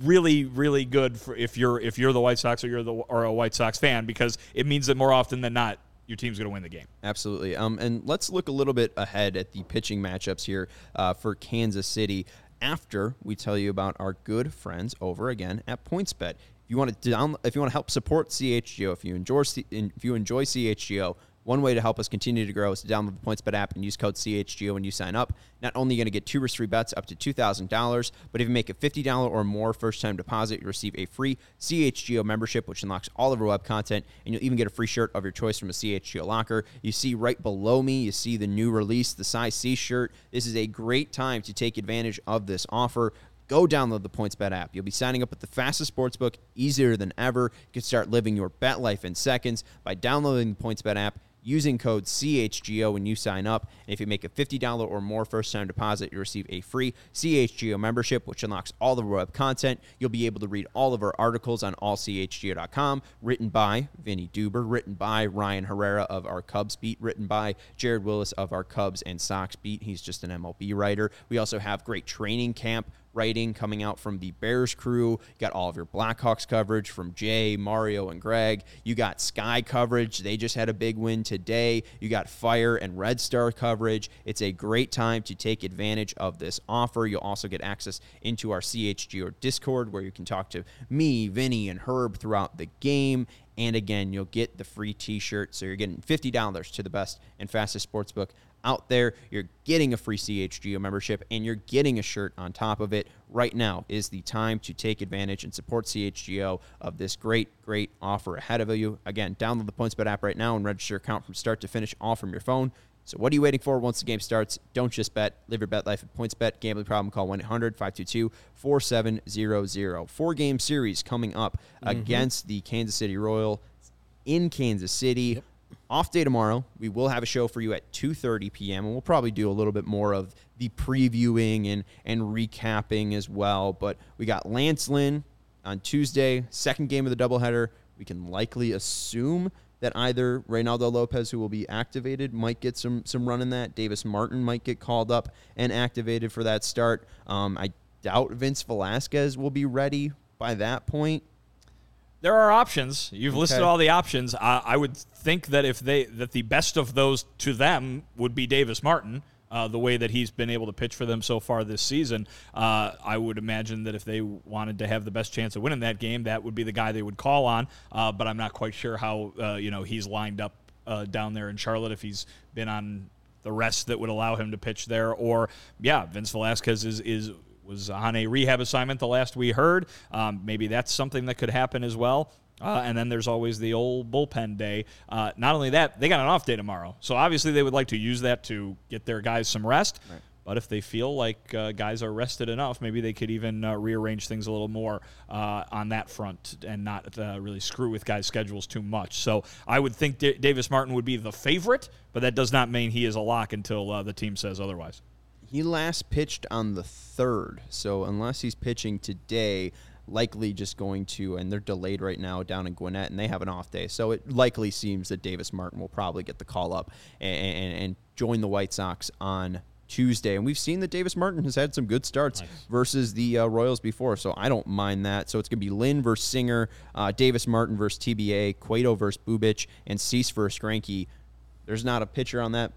really really good for if you're if you're the White Sox or you're the or a White Sox fan because it means that more often than not your team's going to win the game. Absolutely. Um, and let's look a little bit ahead at the pitching matchups here uh, for Kansas City after we tell you about our good friends over again at PointsBet. If you want to down, if you want to help support CHGO, if you enjoy if you enjoy CHGO, One way to help us continue to grow is to download the PointsBet app and use code CHGO when you sign up. Not only are you going to get two risk-free bets up to $2,000, but if you make a $50 or more first-time deposit, you receive a free CHGO membership, which unlocks all of our web content, and you'll even get a free shirt of your choice from a CHGO locker. You see right below me, you see the new release, the Cy Cease shirt. This is a great time to take advantage of this offer go download the PointsBet app. You'll be signing up with the fastest sportsbook, easier than ever. You can start living your bet life in seconds by downloading the PointsBet app using code CHGO when you sign up. And if you make a $50 or more first time deposit, you receive a free CHGO membership, which unlocks all the web content. You'll be able to read all of our articles on allchgo.com, written by Vinny Duber, written by Ryan Herrera of our Cubs beat, written by Jared Wyllys of our Cubs and Sox beat. He's just an MLB writer. We also have great training camp writing coming out from the Bears crew. You got all of your Blackhawks coverage from Jay, Mario, and Greg. You got Sky coverage. They just had a big win today. You got Fire and Red Star coverage. It's a great time to take advantage of this offer. You'll also get access into our CHGO Discord where you can talk to me, Vinny, and Herb throughout the game. And again, you'll get the free t shirt. So you're getting $50 to the best and fastest sportsbook out there. You're getting a free CHGO membership and you're getting a shirt on top of it. Right now is the time to take advantage and support CHGO of this great, great offer ahead of you. Again, download the PointsBet app right now and register your account from start to finish all from your phone. So what are you waiting for once the game starts? Don't just bet. Live your bet life at PointsBet. Gambling problem, call 1-800-522-4700. Four-game series coming up mm-hmm. against the Kansas City Royal in Kansas City. Yep off day tomorrow. We will have a show for you at 2:30 p.m. and we'll probably do a little bit more of the previewing and and recapping as well. But we got Lance Lynn on Tuesday, second game of the doubleheader. We can likely assume that either Reynaldo Lopez, who will be activated, might get some some run in that. Davis Martin might get called up and activated for that start. Um, I doubt Vince Velasquez will be ready by that point there are options. You've okay. listed all the options. I, I, would think that if they that the best of those to them would be Davis Martin. Uh, the way that he's been able to pitch for them so far this season, uh, I would imagine that if they wanted to have the best chance of winning that game, that would be the guy they would call on. Uh, but I'm not quite sure how uh, you know he's lined up uh, down there in Charlotte if he's been on the rest that would allow him to pitch there, or yeah, Vince Velasquez is is was on a rehab assignment the last we heard. Um, maybe that's something that could happen as well. Uh, and then there's always the old bullpen day. Uh, not only that, they got an off day tomorrow. So obviously they would like to use that to get their guys some rest. Right. But if they feel like uh, guys are rested enough, maybe they could even uh, rearrange things a little more uh, on that front and not uh, really screw with guys' schedules too much. So I would think D- Davis Martin would be the favorite, but that does not mean he is a lock until the team says otherwise. He last pitched on the third, so unless he's pitching today, likely just going to, and they're delayed right now down in Gwinnett, and they have an off day. So it likely seems that Davis Martin will probably get the call up and, and, and join the White Sox on Tuesday. And we've seen that Davis Martin has had some good starts nice. versus the uh, Royals before, so I don't mind that. So it's going to be Lynn versus Singer, uh, Davis Martin versus TBA, Cueto versus Bubic, and Cease versus Greinke. There's not a pitcher on that,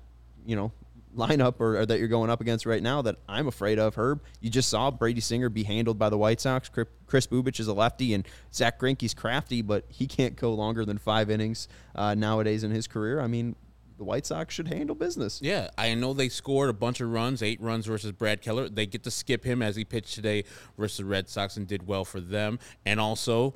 you know, lineup or, or, that you're going up against right now that I'm afraid of. Herb, you just saw Brady Singer be handled by the White Sox. Kris Bubic is a lefty, and Zack Greinke's crafty, but he can't go longer than five innings uh, nowadays in his career. I mean, the White Sox should handle business. Yeah, I know they scored a bunch of runs, eight runs versus Brad Keller. They get to skip him as he pitched today versus the Red Sox and did well for them. And also,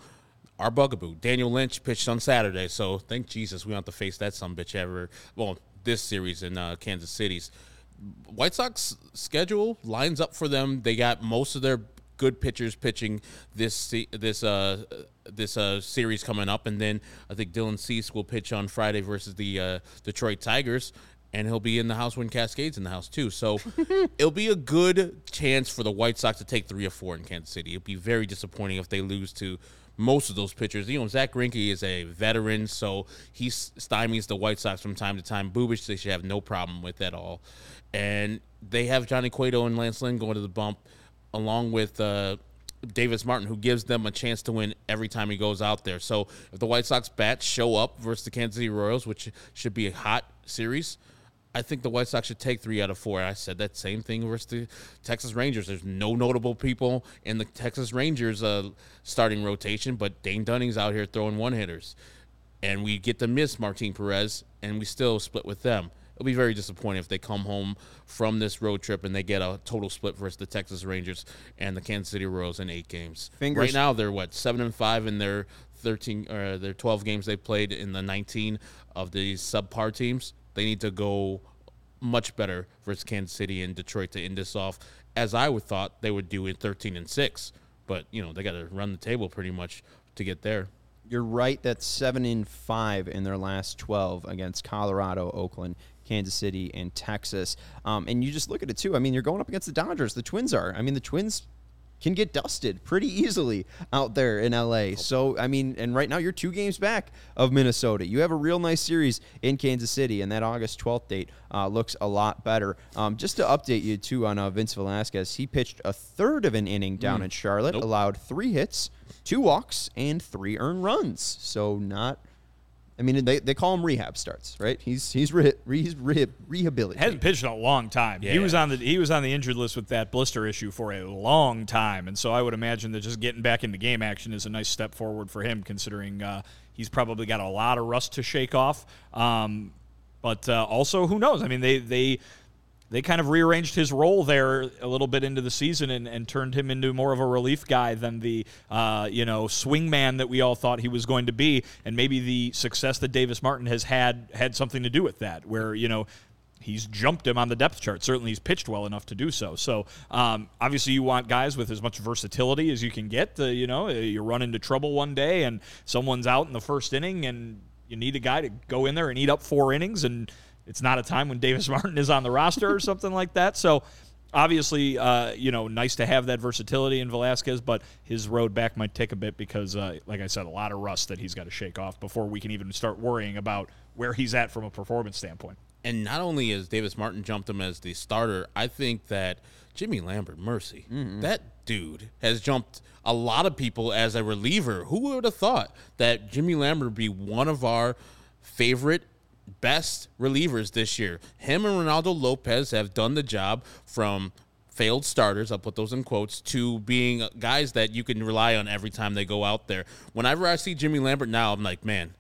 our bugaboo, Daniel Lynch, pitched on Saturday. So thank Jesus we don't have to face that some bitch ever. Well, this series in uh, Kansas City's. White Sox schedule lines up for them. They got most of their good pitchers pitching this this uh this uh series coming up, and then I think Dylan Cease will pitch on Friday versus the uh, Detroit Tigers, and he'll be in the house when Cascades in the house too. So (laughs) it'll be a good chance for the White Sox to take three or four in Kansas City. It'll be very disappointing if they lose to most of those pitchers. You know, Zach Greinke is a veteran, so he stymies the White Sox from time to time. Bubic, they should have no problem with at all. And they have Johnny Cueto and Lance Lynn going to the bump, along with uh, Davis Martin, who gives them a chance to win every time he goes out there. So if the White Sox bats show up versus the Kansas City Royals, which should be a hot series – I think the White Sox should take three out of four. I said that same thing versus the Texas Rangers. There's no notable people in the Texas Rangers uh, starting rotation, but Dane Dunning's out here throwing one hitters. and we get to miss Martin Perez, and we still split with them. It'll be very disappointing if they come home from this road trip and they get a total split versus the Texas Rangers and the Kansas City Royals in eight games. Fingers- right now, they're what seven and five in their thirteen or their twelve games they played in the nineteen of these subpar teams. They need to go much better versus Kansas City and Detroit to end this off, as I would thought they would do in thirteen and six. But you know they got to run the table pretty much to get there. You're right. That's seven in five in their last twelve against Colorado, Oakland, Kansas City, and Texas. Um, and you just look at it too. I mean, you're going up against the Dodgers. The Twins are. I mean, the Twins can get dusted pretty easily out there in LA. So, I mean, and right now you're two games back of Minnesota. You have a real nice series in Kansas City, and that August 12th date uh, looks a lot better. Um, just to update you, too, on uh, Vince Velasquez, he pitched a third of an inning down in Charlotte, Nope. allowed three hits, two walks, and three earned runs. So, not. I mean, they, they call him rehab starts, right? He's he's re, he's re, rehabilitated. Hasn't pitched in a long time. He was on the he was on the injured list with that blister issue for a long time, and so I would imagine that just getting back into game action is a nice step forward for him, considering uh, he's probably got a lot of rust to shake off. Um, but uh, also, who knows? I mean, they they they kind of rearranged his role there a little bit into the season and, and turned him into more of a relief guy than the uh, you know swing man that we all thought he was going to be. And maybe the success that Davis Martin has had had something to do with that, where you know he's jumped him on the depth chart. Certainly, he's pitched well enough to do so. So, um, obviously, you want guys with as much versatility as you can get. Uh, you know, you run into trouble one day and someone's out in the first inning, and you need a guy to go in there and eat up four innings. And it's not a time when Davis (laughs) Martin is on the roster or something like that. So. Obviously, uh, you know, nice to have that versatility in Velasquez, but his road back might take a bit because, uh, like I said, a lot of rust that he's got to shake off before we can even start worrying about where he's at from a performance standpoint. And not only has Davis Martin jumped him as the starter, I think that Jimmy Lambert, mercy, that dude has jumped a lot of people as a reliever. Who would have thought that Jimmy Lambert would be one of our favorite, best relievers this year? Him and Reynaldo Lopez have done the job from failed starters, I'll put those in quotes, to being guys that you can rely on every time they go out there. Whenever I see Jimmy Lambert now, I'm like, man,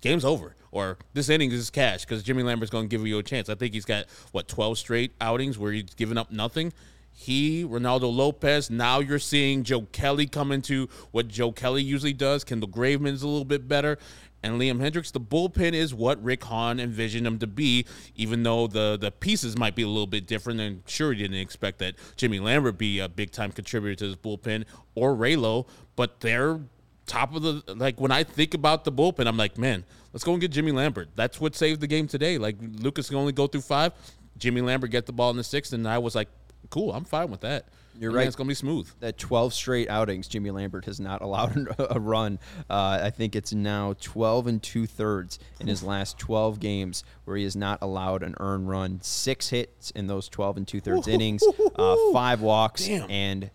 game's over or this inning is cash because Jimmy Lambert's going to give you a chance. I think he's got what 12 straight outings where he's given up nothing. He, Reynaldo Lopez. Now you're seeing Joe Kelly come into what Joe Kelly usually does. Kendall Graveman's a little bit better. And Liam Hendriks, the bullpen is what Rick Hahn envisioned him to be, even though the, the pieces might be a little bit different. And sure, he didn't expect that Jimmy Lambert be a big time contributor to this bullpen or Raylo, but they're top of the like when I think about the bullpen, I'm like, man, let's go and get Jimmy Lambert. That's what saved the game today. Like Lucas can only go through five. Jimmy Lambert get the ball in the sixth, and I was like, cool, I'm fine with that. You're right. It's gonna be smooth. that 12 straight outings, Jimmy Lambert has not (laughs) allowed a run. Uh, I think it's now 12 and two thirds in his last 12 games where he has not allowed an earned run. Six hits in those 12 and two thirds innings, uh, five walks, Damn. and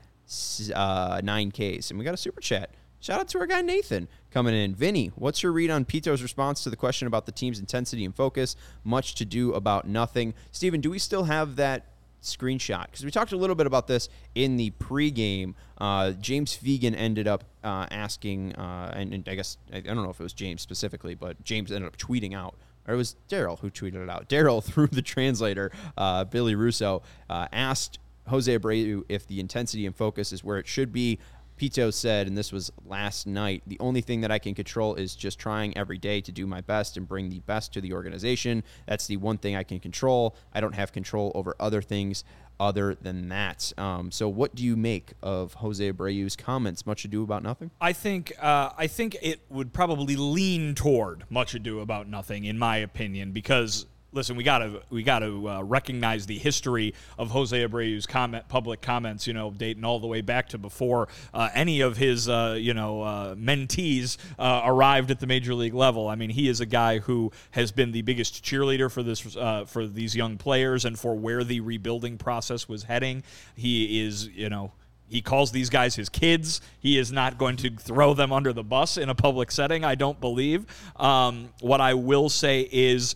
uh, nine Ks. And we got a super chat. Shout out to our guy Nathan coming in. Vinny, what's your read on Pito's response to the question about the team's intensity and focus? Much to do about nothing. Steven, do we still have that screenshot because we talked a little bit about this in the pregame. Uh, James Fegan ended up uh, asking, uh, and, and I guess I, I don't know if it was James specifically, but James ended up tweeting out, or it was Daryl who tweeted it out. (laughs) Daryl, through the translator, uh, Billy Russo, uh, asked Jose Abreu if the intensity and focus is where it should be. Pito said, and this was last night, the only thing that I can control is just trying every day to do my best and bring the best to the organization. That's the one thing I can control. I don't have control over other things other than that. Um, so, what do you make of Jose Abreu's comments? Much ado about nothing. I think uh, I think it would probably lean toward much ado about nothing, in my opinion, because listen, we gotta we gotta uh, recognize the history of Jose Abreu's comment, public comments, you know, dating all the way back to before uh, any of his uh, you know uh, mentees uh, arrived at the major league level. I mean, he is a guy who has been the biggest cheerleader for this uh, for these young players and for where the rebuilding process was heading. He is, you know he calls these guys his kids. He is not going to throw them under the bus in a public setting, I don't believe. Um, what I will say is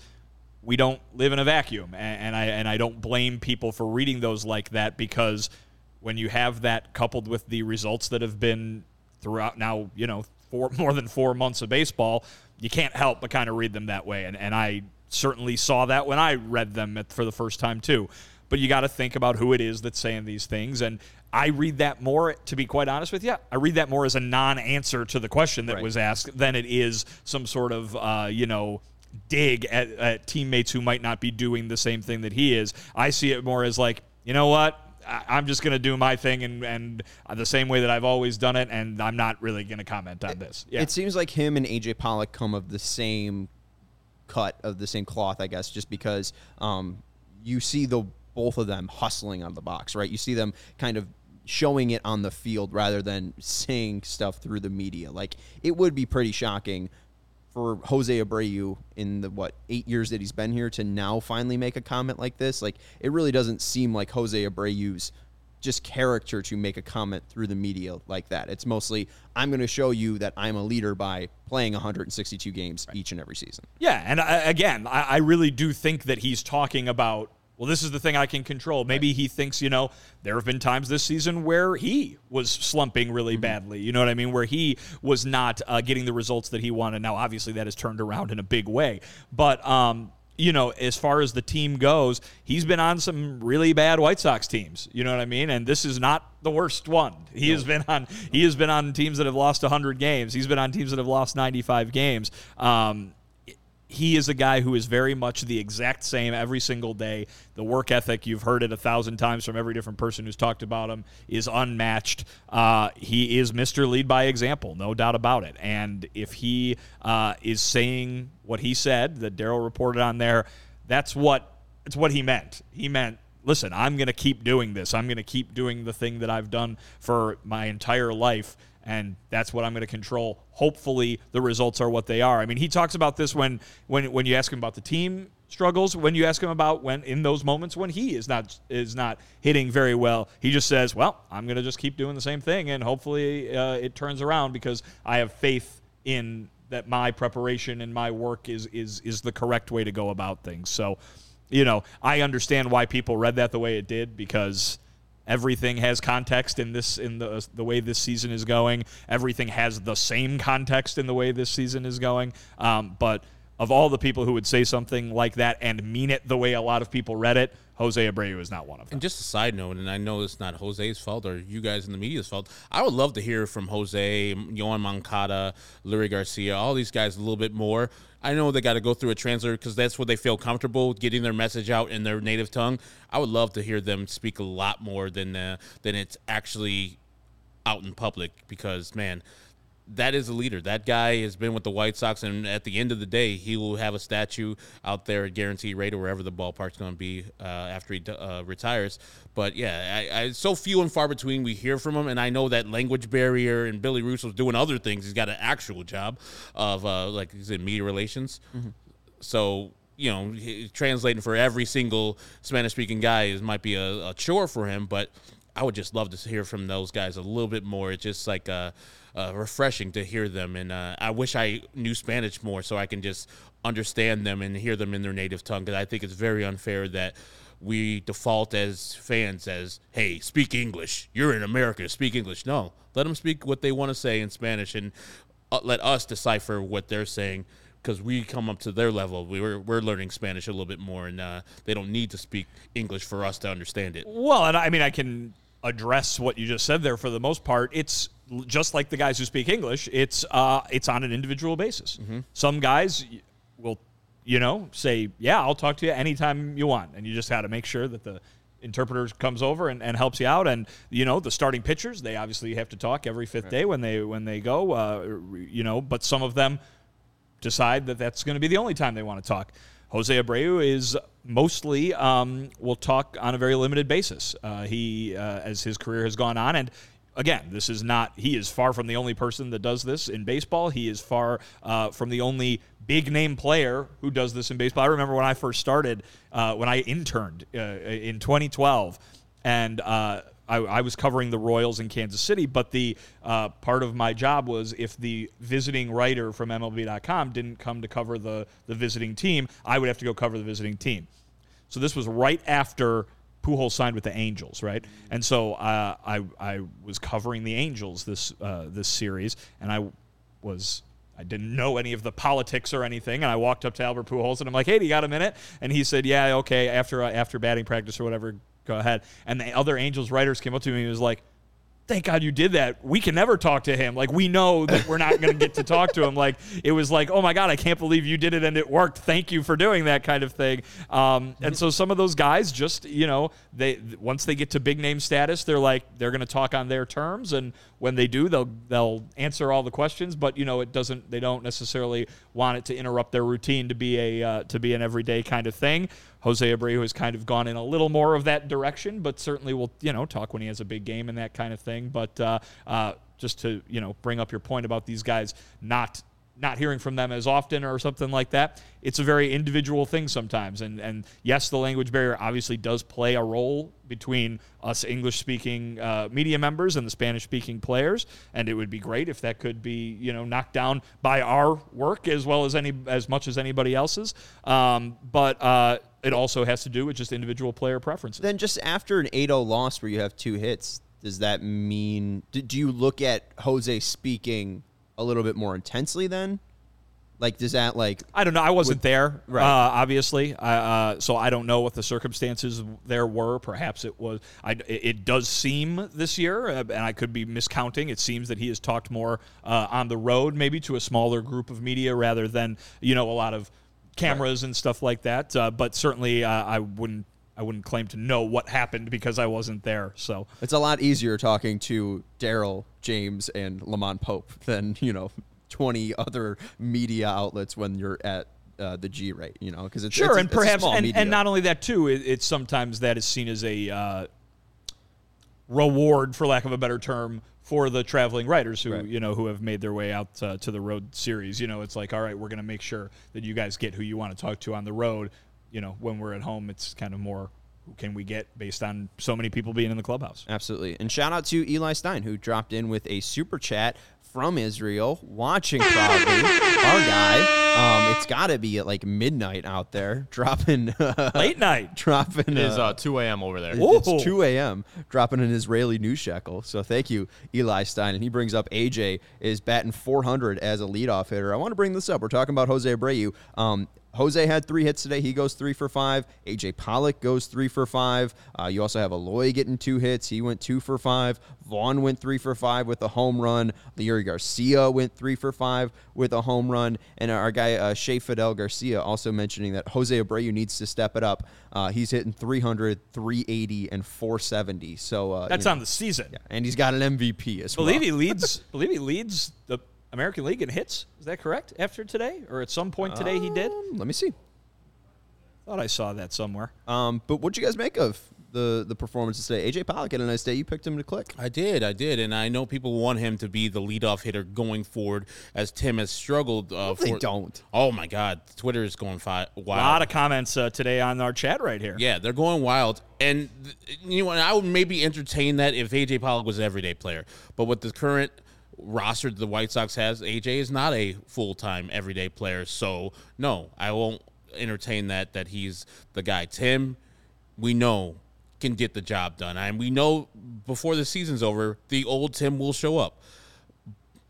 we don't live in a vacuum, and, and I and I don't blame people for reading those like that because when you have that coupled with the results that have been throughout now, you know, four (laughs) more than four months of baseball, you can't help but kind of read them that way. And and I certainly saw that when I read them at, for the first time too. But you got to think about who it is that's saying these things. And I read that more, to be quite honest with you, I read that more as a non-answer to the question that Right. was asked than it is some sort of uh, you know dig at, at teammates who might not be doing the same thing that he is. I see it more as like, you know what? I'm just going to do my thing and, and the same way that I've always done it, and I'm not really going to comment on this. Yeah. It seems like him and AJ Pollock come of the same cut of the same cloth, I guess, just because um, you see the both of them hustling on the box, right? You see them kind of showing it on the field rather than saying stuff through the media. Like it would be pretty shocking for Jose Abreu in the what eight years that he's been here to now finally make a comment like this. Like it really doesn't seem like Jose Abreu's just character to make a comment through the media like that. It's mostly I'm going to show you that I'm a leader by playing 162 games each and every season. Yeah, and I, again, I, I really do think that he's talking about. Well, this is the thing I can control. Maybe he thinks, you know, there have been times this season where he was slumping really badly. You know what I mean? Where he was not uh, getting the results that he wanted. Now, obviously, that has turned around in a big way. But, um, you know, as far as the team goes, he's been on some really bad White Sox teams. You know what I mean? And this is not the worst one. He has been on. He has been on teams that have lost 100 games. He's been on teams that have lost 95 games. Um, he is a guy who is very much the exact same every single day. The work ethic, you've heard it a thousand times from every different person who's talked about him, is unmatched. Uh, he is Mr. Lead by example, no doubt about it. And if he uh, is saying what he said that Daryl reported on there, that's what it's what he meant. He meant listen, I'm going to keep doing this. I'm going to keep doing the thing that I've done for my entire life. And that's what I'm going to control. Hopefully, the results are what they are. I mean, he talks about this when, when, when you ask him about the team struggles. When you ask him about when in those moments when he is not is not hitting very well, he just says, "Well, I'm going to just keep doing the same thing, and hopefully, uh, it turns around because I have faith in that my preparation and my work is is is the correct way to go about things." So, you know, I understand why people read that the way it did because everything has context in this in the the way this season is going. Everything has the same context in the way this season is going. Um, but of all the people who would say something like that and mean it the way a lot of people read it, Jose Abreu is not one of them. And just a side note, and I know it's not Jose's fault or you guys in the media's fault. I would love to hear from Jose, Yoán Moncada, Leury Garcia, all these guys a little bit more. I know they got to go through a translator because that's where they feel comfortable getting their message out in their native tongue. I would love to hear them speak a lot more than uh, than it's actually out in public because man that is a leader. That guy has been with the white sox and at the end of the day he will have a statue out there at guaranteed rate or wherever the ballpark's going to be uh, after he uh, retires. But yeah I, I, so few and far between we hear from him and i know that language barrier and billy russo's doing other things. He's got an actual job of uh, like he's in media relations. So you know, translating for every single Spanish speaking guy is might be a, a chore for him, but I would just love to hear from those guys a little bit more. It's just like uh, uh, refreshing to hear them, and uh, I wish I knew Spanish more so I can just understand them and hear them in their native tongue. Because I think it's very unfair that we default as fans as, "Hey, speak English. You're in America. Speak English." No, let them speak what they want to say in Spanish, and uh, let us decipher what they're saying because we come up to their level. We were, we're learning Spanish a little bit more, and uh, they don't need to speak English for us to understand it. Well, and I mean, I can address what you just said there for the most part. It's just like the guys who speak English. It's uh, it's on an individual basis. Some guys will, you know, say, "Yeah, I'll talk to you anytime you want," and you just got to make sure that the interpreter comes over and, and helps you out. And you know, the starting pitchers, they obviously have to talk every fifth day when they when they go. Uh, you know, but some of them decide that that's going to be the only time they want to talk. Jose Abreu is mostly um, will talk on a very limited basis. Uh, he, uh, as his career has gone on, and again, this is not. He is far from the only person that does this in baseball. He is far uh, from the only big name player who does this in baseball. I remember when I first started, uh, when I interned uh, in 2012, and uh, I, I was covering the Royals in Kansas City, but the uh, part of my job was if the visiting writer from MLB.com didn't come to cover the, the visiting team, I would have to go cover the visiting team. So this was right after Pujols signed with the Angels, right? And so uh, I, I was covering the Angels this uh, this series, and I was I didn't know any of the politics or anything, and I walked up to Albert Pujols and I'm like, "Hey, do you got a minute?" And he said, "Yeah, okay." After uh, after batting practice or whatever, go ahead. And the other Angels writers came up to me and he was like, thank God you did that. We can never talk to him. Like we know that we're not going to get to (laughs) talk to him. Like it was like, oh my God, I can't believe you did it and it worked. Thank you for doing that kind of thing. Um, and so some of those guys just, you know, they once they get to big name status, they're like they're going to talk on their terms, and when they do, they'll they'll answer all the questions. But you know, it doesn't. They don't necessarily want it to interrupt their routine to be a uh, to be an everyday kind of thing. Jose Abreu has kind of gone in a little more of that direction, but certainly will you know talk when he has a big game and that kind of thing. But uh, uh, just to you know bring up your point about these guys not not hearing from them as often or something like that. It's a very individual thing sometimes. And and yes, the language barrier obviously does play a role between us English speaking uh, media members and the Spanish speaking players. And it would be great if that could be you know knocked down by our work as well as any as much as anybody else's. Um, but uh, it also has to do with just individual player preferences. Then just after an 8-0 loss where you have two hits, does that mean do you look at Jose speaking a little bit more intensely then? Like, does that like? I don't know. I wasn't there, Right. uh, obviously, uh, so I don't know what the circumstances there were. Perhaps it was. I, it- does seem this year, uh, and I could be miscounting. It seems that he has talked more uh, on the road, maybe to a smaller group of media rather than you know a lot of cameras and stuff like that. Uh, but certainly, uh, I wouldn't. I wouldn't claim to know what happened because I wasn't there. So It's a lot easier talking to Daryl James and LaMond Pope than you know twenty other media outlets when you're at uh, the G rate. You know, because it's Sure, it's and it's perhaps, small and, media. and not only that too, it, it's sometimes that is seen as a uh, reward, for lack of a better term, for the traveling writers who Right. you know who have made their way out uh, to the road series. You know, it's like, all right, we're going to make sure that you guys get who you want to talk to on the road. You know, when we're at home, it's kind of more who can we get based on so many people being in the clubhouse. Absolutely. And shout out to Eli Stein, who dropped in with a super chat from Israel, watching proudly. Our guy. Um, it's got to be at like midnight out there, (laughs) dropping. Late night. dropping. It is uh, uh, 2 a.m. over there. Whoa. It's 2 a.m. dropping an Israeli news shekel. So thank you, Eli Stein. And he brings up AJ is batting 400 as a leadoff hitter. I want to bring this up. We're talking about Jose Abreu. Um, Jose had three hits today. He goes three for five. AJ Pollock goes three for five. Uh, you also have Eloy getting two hits. He went two for five. Vaughn went three for five with a home run. Leury Garcia went three for five with a home run. And our guy, uh, Shea Fidel Garcia, also mentioning that Jose Abreu needs to step it up. Uh, he's hitting 300, 380, and 470. So uh, That's you know, on the season. yeah, and he's got an MVP as well. Believe he leads. (laughs) believe he leads the American League in hits. Is that correct? After today, or at some point today, he did. Um, Let me see. Thought I saw that somewhere. Um, but what'd you guys make of the the performance today? AJ Pollock had a nice day. You picked him to click. I did, I did, and I know people want him to be the leadoff hitter going forward, as Tim has struggled. Uh, they for, don't. Oh my God, Twitter is going fi- A lot of comments uh, today on our chat right here. Yeah, they're going wild. And th- you know, and I would maybe entertain that if AJ Pollock was an everyday player. But with the current roster the White Sox has, AJ is not a full time everyday player. So no, I won't entertain that that he's the guy. Tim, we know can get the job done. And we know before the season's over, the old Tim will show up.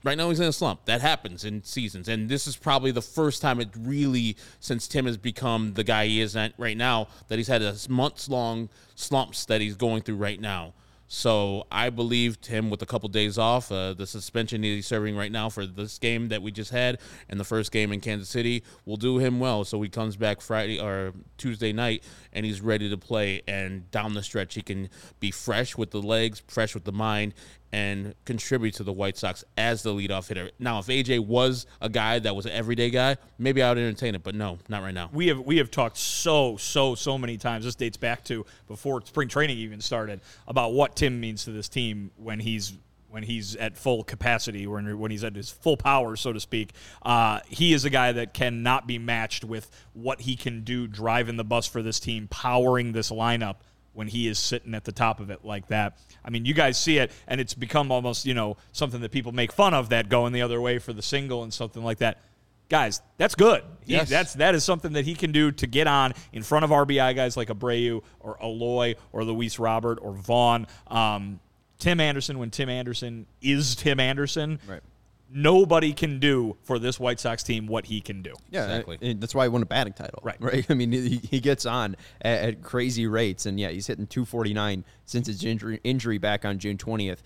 Right now he's in a slump. That happens in seasons, and this is probably the first time it really, since Tim has become the guy he is right now, that he's had a months long slumps that he's going through right now. So I believe him with a couple days off, uh, the suspension he's serving right now for this game that we just had and the first game in Kansas City will do him well. So he comes back Friday or Tuesday night and he's ready to play. And down the stretch, he can be fresh with the legs, fresh with the mind, and contribute to the White Sox as the leadoff hitter. Now, if AJ was a guy that was an everyday guy, maybe I would entertain it, but no, not right now. We have we have talked so so so many times. This dates back to before spring training even started about what Tim means to this team when he's when he's at full capacity, when when he's at his full power, so to speak. Uh, he is a guy that cannot be matched with what he can do driving the bus for this team, powering this lineup when he is sitting at the top of it like that. I mean, you guys see it, and it's become almost, you know, something that people make fun of that going the other way for the single and something like that. Guys, that's good. He- Yes. That's that is something that he can do to get on in front of RBI guys like Abreu or Eloy or Luis Robert or Vaughn. Um, Tim Anderson, when Tim Anderson is Tim Anderson, Right. Nobody can do for this White Sox team what he can do. Yeah, Exactly. and that's why he won a batting title. Right. Right. (laughs) I mean, he, he gets on at, at crazy rates, and yeah, he's hitting 249 since his injury injury back on June 20th.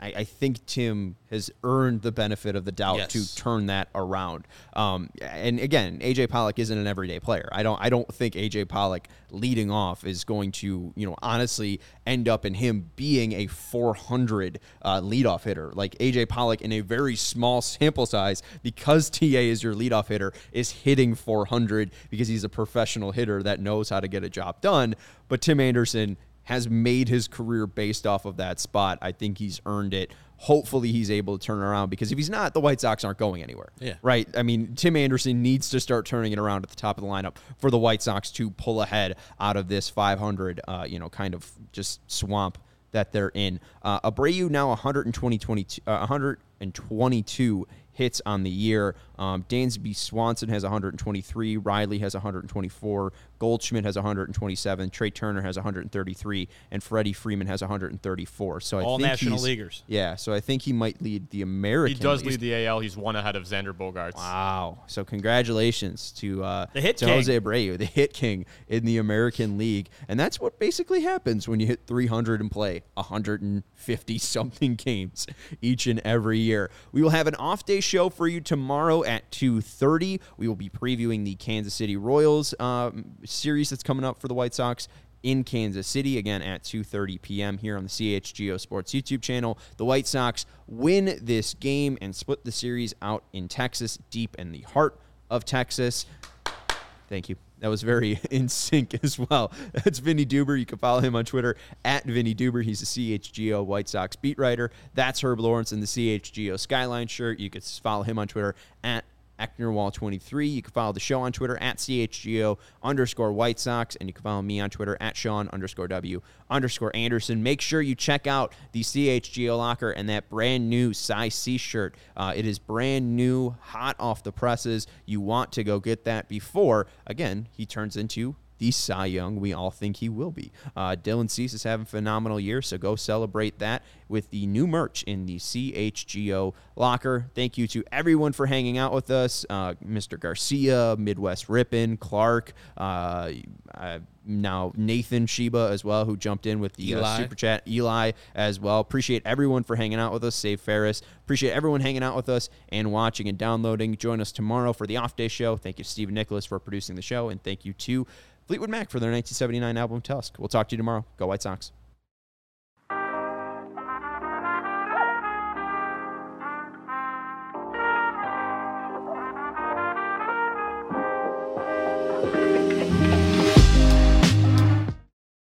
I, I think Tim has earned the benefit of the doubt Yes. to turn that around. Um, and again, AJ Pollock isn't an everyday player. I don't. I don't think AJ Pollock leading off is going to, you know, honestly end up in him being a 400 uh, leadoff hitter. Like AJ Pollock in a very small sample size, because TA is your leadoff hitter, is hitting 400 because he's a professional hitter that knows how to get a job done. But Tim Anderson has made his career based off of that spot. I think he's earned it. Hopefully, he's able to turn it around because if he's not, the White Sox aren't going anywhere. Yeah. Right? I mean, Tim Anderson needs to start turning it around at the top of the lineup for the White Sox to pull ahead out of this 500, uh, you know, kind of just swamp that they're in. Uh, Abreu now 120, 22, uh, 122 hits on the year. Um, Dansby Swanson has 123. Riley has 124. Goldschmidt has 127. Trea Turner has 133, and Freddie Freeman has 134. So I All think national he's- leaguers. Yeah, so I think he might lead the American. He does League. lead the AL. He's one ahead of Xander Bogaerts. Wow! So congratulations to uh, The hit to king. Jose Abreu, the hit king in the American League, and that's what basically happens when you hit 300 and play 150 something (laughs) games each and every year. We will have an off day show for you tomorrow at 2:30. We will be previewing the Kansas City Royals um, series that's coming up for the White Sox in Kansas City again at 2:30 p.m. here on the CHGO Sports YouTube channel. The White Sox win this game and split the series out in Texas, deep in the heart of Texas. Thank you. That was very (laughs) in sync as well. That's Vinnie Duber. You can follow him on Twitter at Vinnie Duber. He's a CHGO White Sox beat writer. That's Herb Lawrence in the CHGO Skyline shirt. You can follow him on Twitter at Ecknerwall23. You can follow the show on Twitter at CHGO underscore White Sox, and you can follow me on Twitter at Sean underscore W underscore Anderson. Make sure you check out the CHGO locker and that brand new Cy Cease shirt. Uh, it is brand new, hot off the presses. You want to go get that before, again, he turns into the Cy Young we all think he will be. Uh, Dylan Cease is having a phenomenal year, so go celebrate that with the new merch in the CHGO locker. Thank you to everyone for hanging out with us. Uh, Mr. Garcia, Midwest Rippin, Clark, uh, uh, now Nathan Sheba as well, who jumped in with the uh, Eli. super chat. Eli as well. Appreciate everyone for hanging out with us. Save Ferris. Appreciate everyone hanging out with us and watching and downloading. Join us tomorrow for the off day show. Thank you, Stephen Nicholas, for producing the show, and thank you to Fleetwood Mac for their 1979 album Tusk. We'll talk to you tomorrow. Go White Sox.